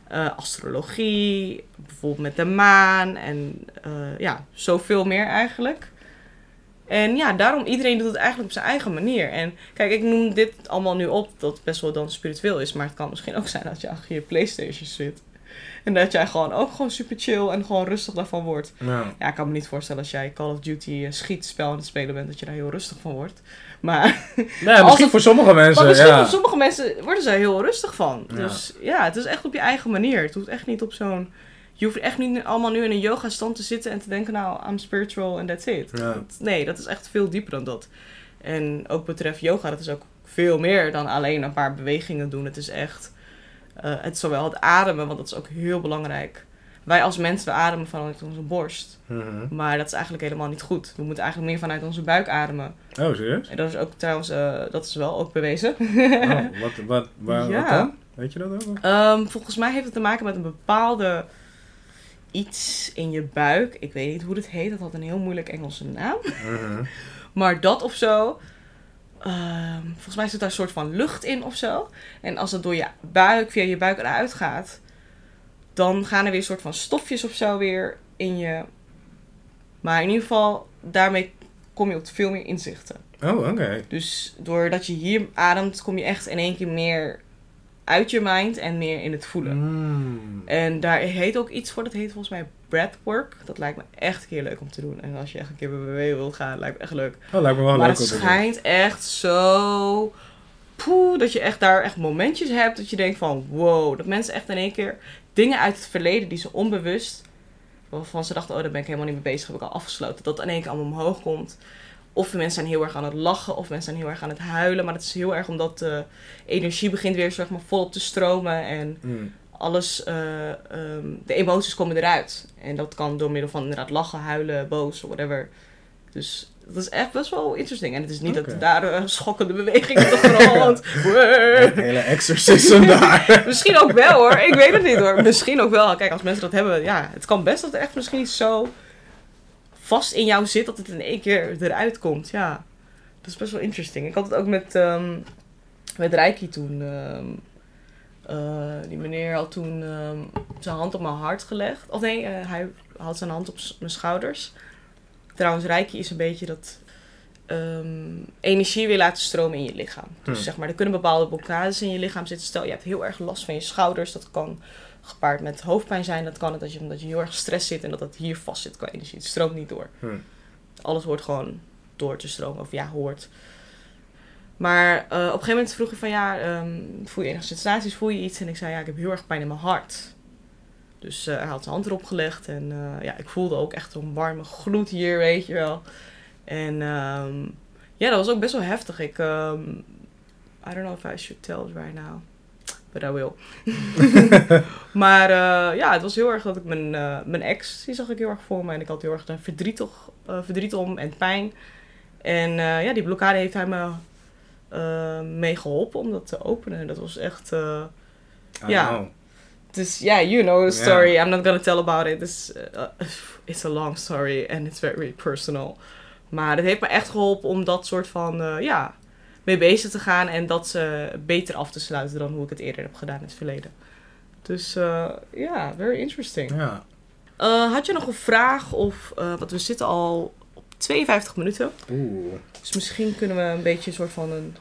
Eh, astrologie, bijvoorbeeld met de maan en eh, ja, zoveel meer eigenlijk. En ja, daarom iedereen doet het eigenlijk op zijn eigen manier. En kijk, ik noem dit allemaal nu op dat het best wel dan spiritueel is, maar het kan misschien ook zijn dat je achter je Playstation zit. En dat jij gewoon ook gewoon super chill en gewoon rustig daarvan wordt. Ja. Ja, ik kan me niet voorstellen als jij Call of Duty een schietspel aan het spelen bent, dat je daar heel rustig van wordt. Maar Nee, misschien het- voor sommige mensen. maar misschien ja. voor sommige mensen worden ze er heel rustig van. Ja. Dus ja, het is echt op je eigen manier. Het hoeft echt niet op zo'n... Je hoeft echt niet allemaal nu in een yoga stand te zitten en te denken, nou, I'm spiritual and that's it. Ja. Nee, dat is echt veel dieper dan dat. En ook betreft yoga, dat is ook veel meer dan alleen een paar bewegingen doen. Het is echt, eh, het zowel het ademen, want dat is ook heel belangrijk. wij als mensen we ademen vanuit onze borst. Mhm. Maar dat is eigenlijk helemaal niet goed. We moeten eigenlijk meer vanuit onze buik ademen. Oh, serieus? En dat is ook trouwens, eh, dat is wel ook bewezen. Oh, wat, wat, waar, Ja. wat dan? Weet je dat ook? Ehm, volgens mij heeft het te maken met een bepaalde iets in je buik. Ik weet niet hoe het heet, dat had een heel moeilijk Engelse naam. Mhm. Maar dat of zo. ehm, volgens mij zit daar een soort van lucht in of zo. En als het door je buik, via je buik eruit gaat, dan gaan er weer een soort van stofjes of zo weer in je. Maar in ieder geval, daarmee kom je op veel meer inzichten. Oh, oké. Dus doordat je hier ademt, kom je echt in één keer meer uit je mind en meer in het voelen. Mm. En daar heet ook iets voor, dat heet volgens mij breathwork. Dat lijkt me echt een keer leuk om te doen. En als je echt een keer bij BW wilt gaan, lijkt me echt leuk. Oh, lijkt me wel maar leuk het schijnt echt zo... Poeh, dat je echt daar echt momentjes hebt dat je denkt van... Wow, dat mensen echt in één keer dingen uit het verleden die ze onbewust... Waarvan ze dachten, oh daar ben ik helemaal niet mee bezig, heb ik al afgesloten. Dat in één keer allemaal omhoog komt. Of mensen zijn heel erg aan het lachen, of mensen zijn heel erg aan het huilen. Maar dat is heel erg omdat de energie begint weer zeg maar, volop te stromen. En Mm. alles, eh, ehm, de emoties komen eruit. En dat kan door middel van inderdaad lachen, huilen, boos, whatever. Dus dat is echt best wel interesting. En het is niet dat daar een schokkende beweging op. Een hele exorcism daar. misschien ook wel hoor, ik weet het niet hoor. Misschien ook wel. Kijk, als mensen dat hebben, ja, het kan best dat er echt misschien zo vast in jou zit dat het in één keer eruit komt. Ja, dat is best wel interesting. Ik had het ook met, ehm, met Reiki toen. ehm, eh, die meneer had toen ehm, zijn hand op mijn hart gelegd. Of nee, eh, hij had zijn hand op mijn schouders. Trouwens, Reiki is een beetje dat energie weer laten stromen in je lichaam. Dus Hmm. zeg maar, er kunnen bepaalde blokkades in je lichaam zitten. Stel, je hebt heel erg last van je schouders. Dat kan gepaard met hoofdpijn zijn. Dat kan het als je, omdat je heel erg gestrest zit en dat dat hier vast zit qua energie. Het stroomt niet door. Hmm. Alles hoort gewoon door te stromen. Of ja, hoort. Maar eh, op een gegeven moment vroeg hij van ja, ehm, voel je enige sensaties, voel je iets? En ik zei ja, ik heb heel erg pijn in mijn hart. Dus eh, hij had zijn hand erop gelegd en eh, ja, ik voelde ook echt een warme gloed hier, weet je wel. En ehm, ja, dat was ook best wel heftig. Ik, ehm, I don't know if I should tell it right now, but I will. maar eh, ja, het was heel erg dat ik mijn, eh, mijn ex, die zag ik heel erg voor me. En ik had heel erg een verdriet, eh, verdriet om en pijn. En eh, ja, die blokkade heeft hij me eh mee geholpen om dat te openen. Dat was echt... eh, Ja. know. dus ja, you know the story. I'm not gonna tell about it. It's, it's a long story and it's very personal. Maar het heeft me echt geholpen om dat soort van, eh, ja, mee bezig te gaan. En dat ze beter af te sluiten dan hoe ik het eerder heb gedaan in het verleden. Dus eh, ja, very interesting. Ja. Eh, had je nog een vraag of, eh want we zitten al op 52 minuten. Oeh. Dus misschien kunnen we een beetje een soort van een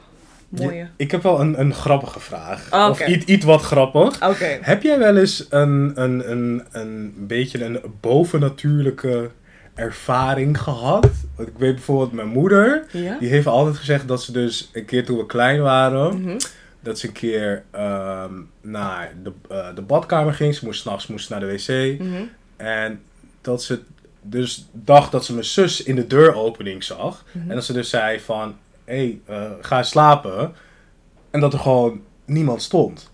mooie... Ik heb wel een, een grappige vraag. Oh, Of iets, iets wat grappig. Oké. Heb jij wel eens een, een, een, een beetje een bovennatuurlijke ervaring gehad? Want Ik weet bijvoorbeeld mijn moeder. Ja? Die heeft altijd gezegd dat ze dus een keer toen we klein waren... Mhm. dat ze een keer ehm, naar de, eh, de badkamer ging. Ze moest s'nachts moest naar de wc. Mhm. En dat ze dus dacht dat ze mijn zus in de deuropening zag. Mhm. En dat ze dus zei van... Hé, hey, eh, ga slapen. En dat er gewoon niemand stond.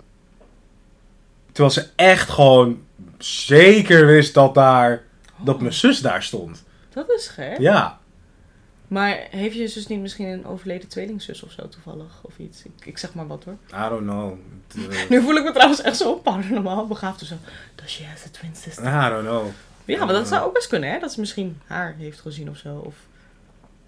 Terwijl ze echt gewoon zeker wist dat daar... Dat mijn zus daar stond. Dat is gek. Ja. Maar heeft je zus niet misschien een overleden tweelingzus of zo toevallig? Of iets? Ik, ik zeg maar wat hoor. I don't know. Eh, Nu voel ik me trouwens echt zo paranormaal begaafd of zo. Does she has a twin sister? I don't know. Ja, maar dat zou ook best kunnen hè. Dat ze misschien haar heeft gezien of zo. Of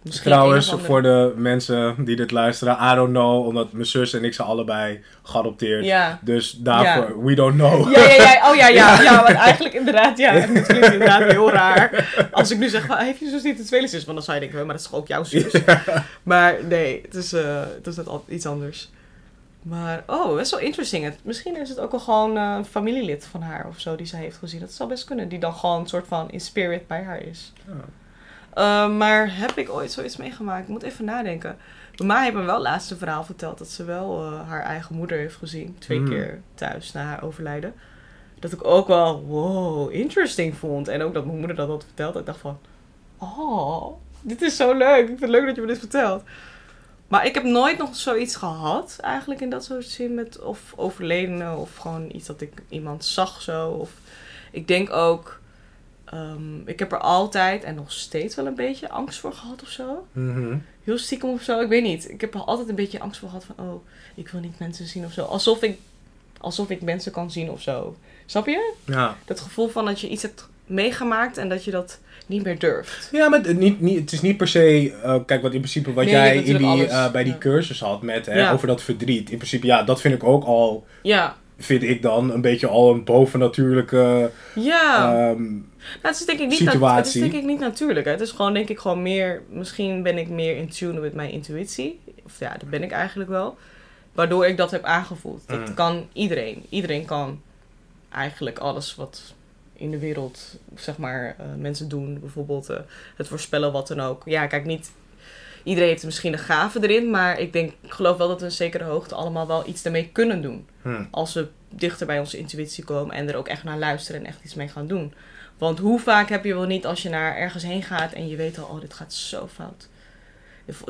misschien Trouwens, voor de mensen die dit luisteren, I don't know, omdat mijn zus en ik zijn allebei geadopteerd. Ja. Dus daarvoor, we don't know. Ja, ja, ja. Oh ja, ja. Ja, want eigenlijk inderdaad, ja. Het klinkt inderdaad heel raar. Als ik nu zeg, heeft je zus niet een tweelingzus? Want dan zou je denken, maar dat is toch ook jouw zus? Maar nee, het is, eh, het is net al- iets anders. Maar, oh, best wel interesting. Misschien is het ook wel gewoon een familielid van haar of zo die zij heeft gezien. Dat zou best kunnen. Die dan gewoon een soort van in spirit bij haar is. Ja. Eh, maar heb ik ooit zoiets meegemaakt? Ik moet even nadenken. Mij heeft me wel het laatste verhaal verteld dat ze wel eh, haar eigen moeder heeft gezien. Twee Hmm. keer thuis na haar overlijden. Dat ik ook wel, wow, interesting vond. En ook dat mijn moeder dat had verteld. Ik dacht van, oh, dit is zo leuk. Ik vind het leuk dat je me dit vertelt. Maar ik heb nooit nog zoiets gehad, eigenlijk in dat soort zin met of overledenen of gewoon iets dat ik iemand zag zo. Of... ik denk ook, ehm, ik heb er altijd en nog steeds wel een beetje angst voor gehad of zo. Mhm. Heel stiekem of zo, ik weet niet. Ik heb er altijd een beetje angst voor gehad van, oh, ik wil niet mensen zien of zo. Alsof ik, alsof ik mensen kan zien of zo. Snap je? Ja. Dat gevoel van dat je iets hebt meegemaakt en dat je dat niet meer durft. Ja, maar het, niet, niet, het is niet per se. eh, kijk, wat in principe wat Nee, jij in die, eh, bij die Ja. cursus had met hè, Ja. over dat verdriet. In principe, ja, dat vind ik ook al. Ja, Vind ik dan een beetje al een bovennatuurlijke ja. ehm, Nou, het is denk ik niet, situatie. het is denk ik niet natuurlijk. Hè. Het is gewoon denk ik gewoon meer... Misschien ben ik meer in tune met mijn intuïtie. Of ja, dat ben ik eigenlijk wel. Waardoor ik dat heb aangevoeld. Dat Mm. kan iedereen. Iedereen kan eigenlijk alles wat in de wereld, zeg maar, eh, mensen doen. Bijvoorbeeld eh, het voorspellen, wat dan ook. Ja, kijk, niet... Iedereen heeft misschien een gave erin. Maar ik denk, ik geloof wel dat we een zekere hoogte allemaal wel iets ermee kunnen doen hm. als we dichter bij onze intuïtie komen en er ook echt naar luisteren en echt iets mee gaan doen. Want hoe vaak heb je wel niet als je naar ergens heen gaat en je weet al, oh, dit gaat zo fout.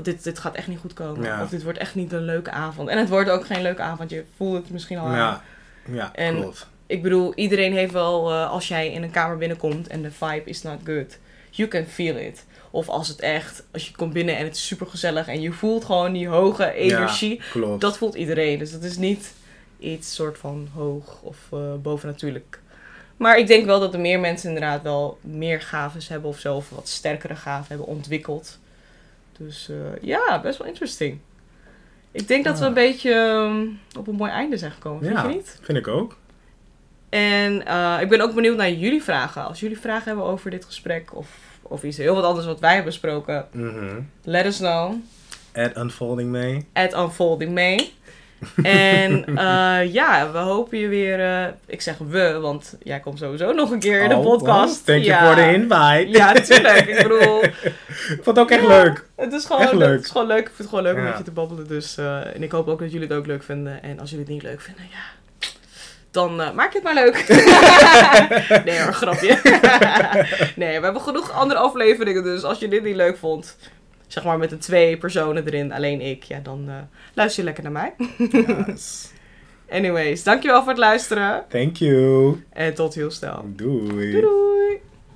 Dit, dit gaat echt niet goed komen. Ja. Of dit wordt echt niet een leuke avond. En het wordt ook geen leuke avond. Je voelt het misschien al aan. Ja, ja En- klopt. Ik bedoel, iedereen heeft wel, eh, als jij in een kamer binnenkomt en de vibe is not good, you can feel it. Of als het echt, als je komt binnen en het is super gezellig en je voelt gewoon die hoge energie. Ja, klopt. Dat voelt iedereen. Dus dat is niet iets soort van hoog of eh, bovennatuurlijk. Maar ik denk wel dat er meer mensen inderdaad wel meer gaves hebben of zo. Of wat sterkere gaven hebben ontwikkeld. Dus eh, ja, best wel interesting. Ik denk dat we een beetje ehm, op een mooi einde zijn gekomen. Vind Ja. je niet? Vind ik ook. En eh, ik ben ook benieuwd naar jullie vragen. Als jullie vragen hebben over dit gesprek of over iets heel wat anders wat wij hebben besproken. Mhm. Let us know. At Unfolding May. at Unfolding May. En eh, ja, we hopen je weer. eh, ik zeg we, want jij komt sowieso nog een keer in de Oh, podcast. Thank you for the invite. Ja, natuurlijk. Ik bedoel, Ik vond het ook echt Ja. leuk. het is gewoon, Echt leuk. Het is gewoon leuk. Ik vind het gewoon leuk om met je te babbelen. Dus, eh, en ik hoop ook dat jullie het ook leuk vinden. En als jullie het niet leuk vinden, ja. Dan eh, maak je het maar leuk. nee hoor, grapje. nee, we hebben genoeg andere afleveringen. Dus als je dit niet leuk vond, zeg maar met de twee personen erin, alleen ik, ja, dan eh, luister je lekker naar mij. Yes. Anyways, dankjewel voor het luisteren. Thank you. En tot heel snel. Doei. Doei doei!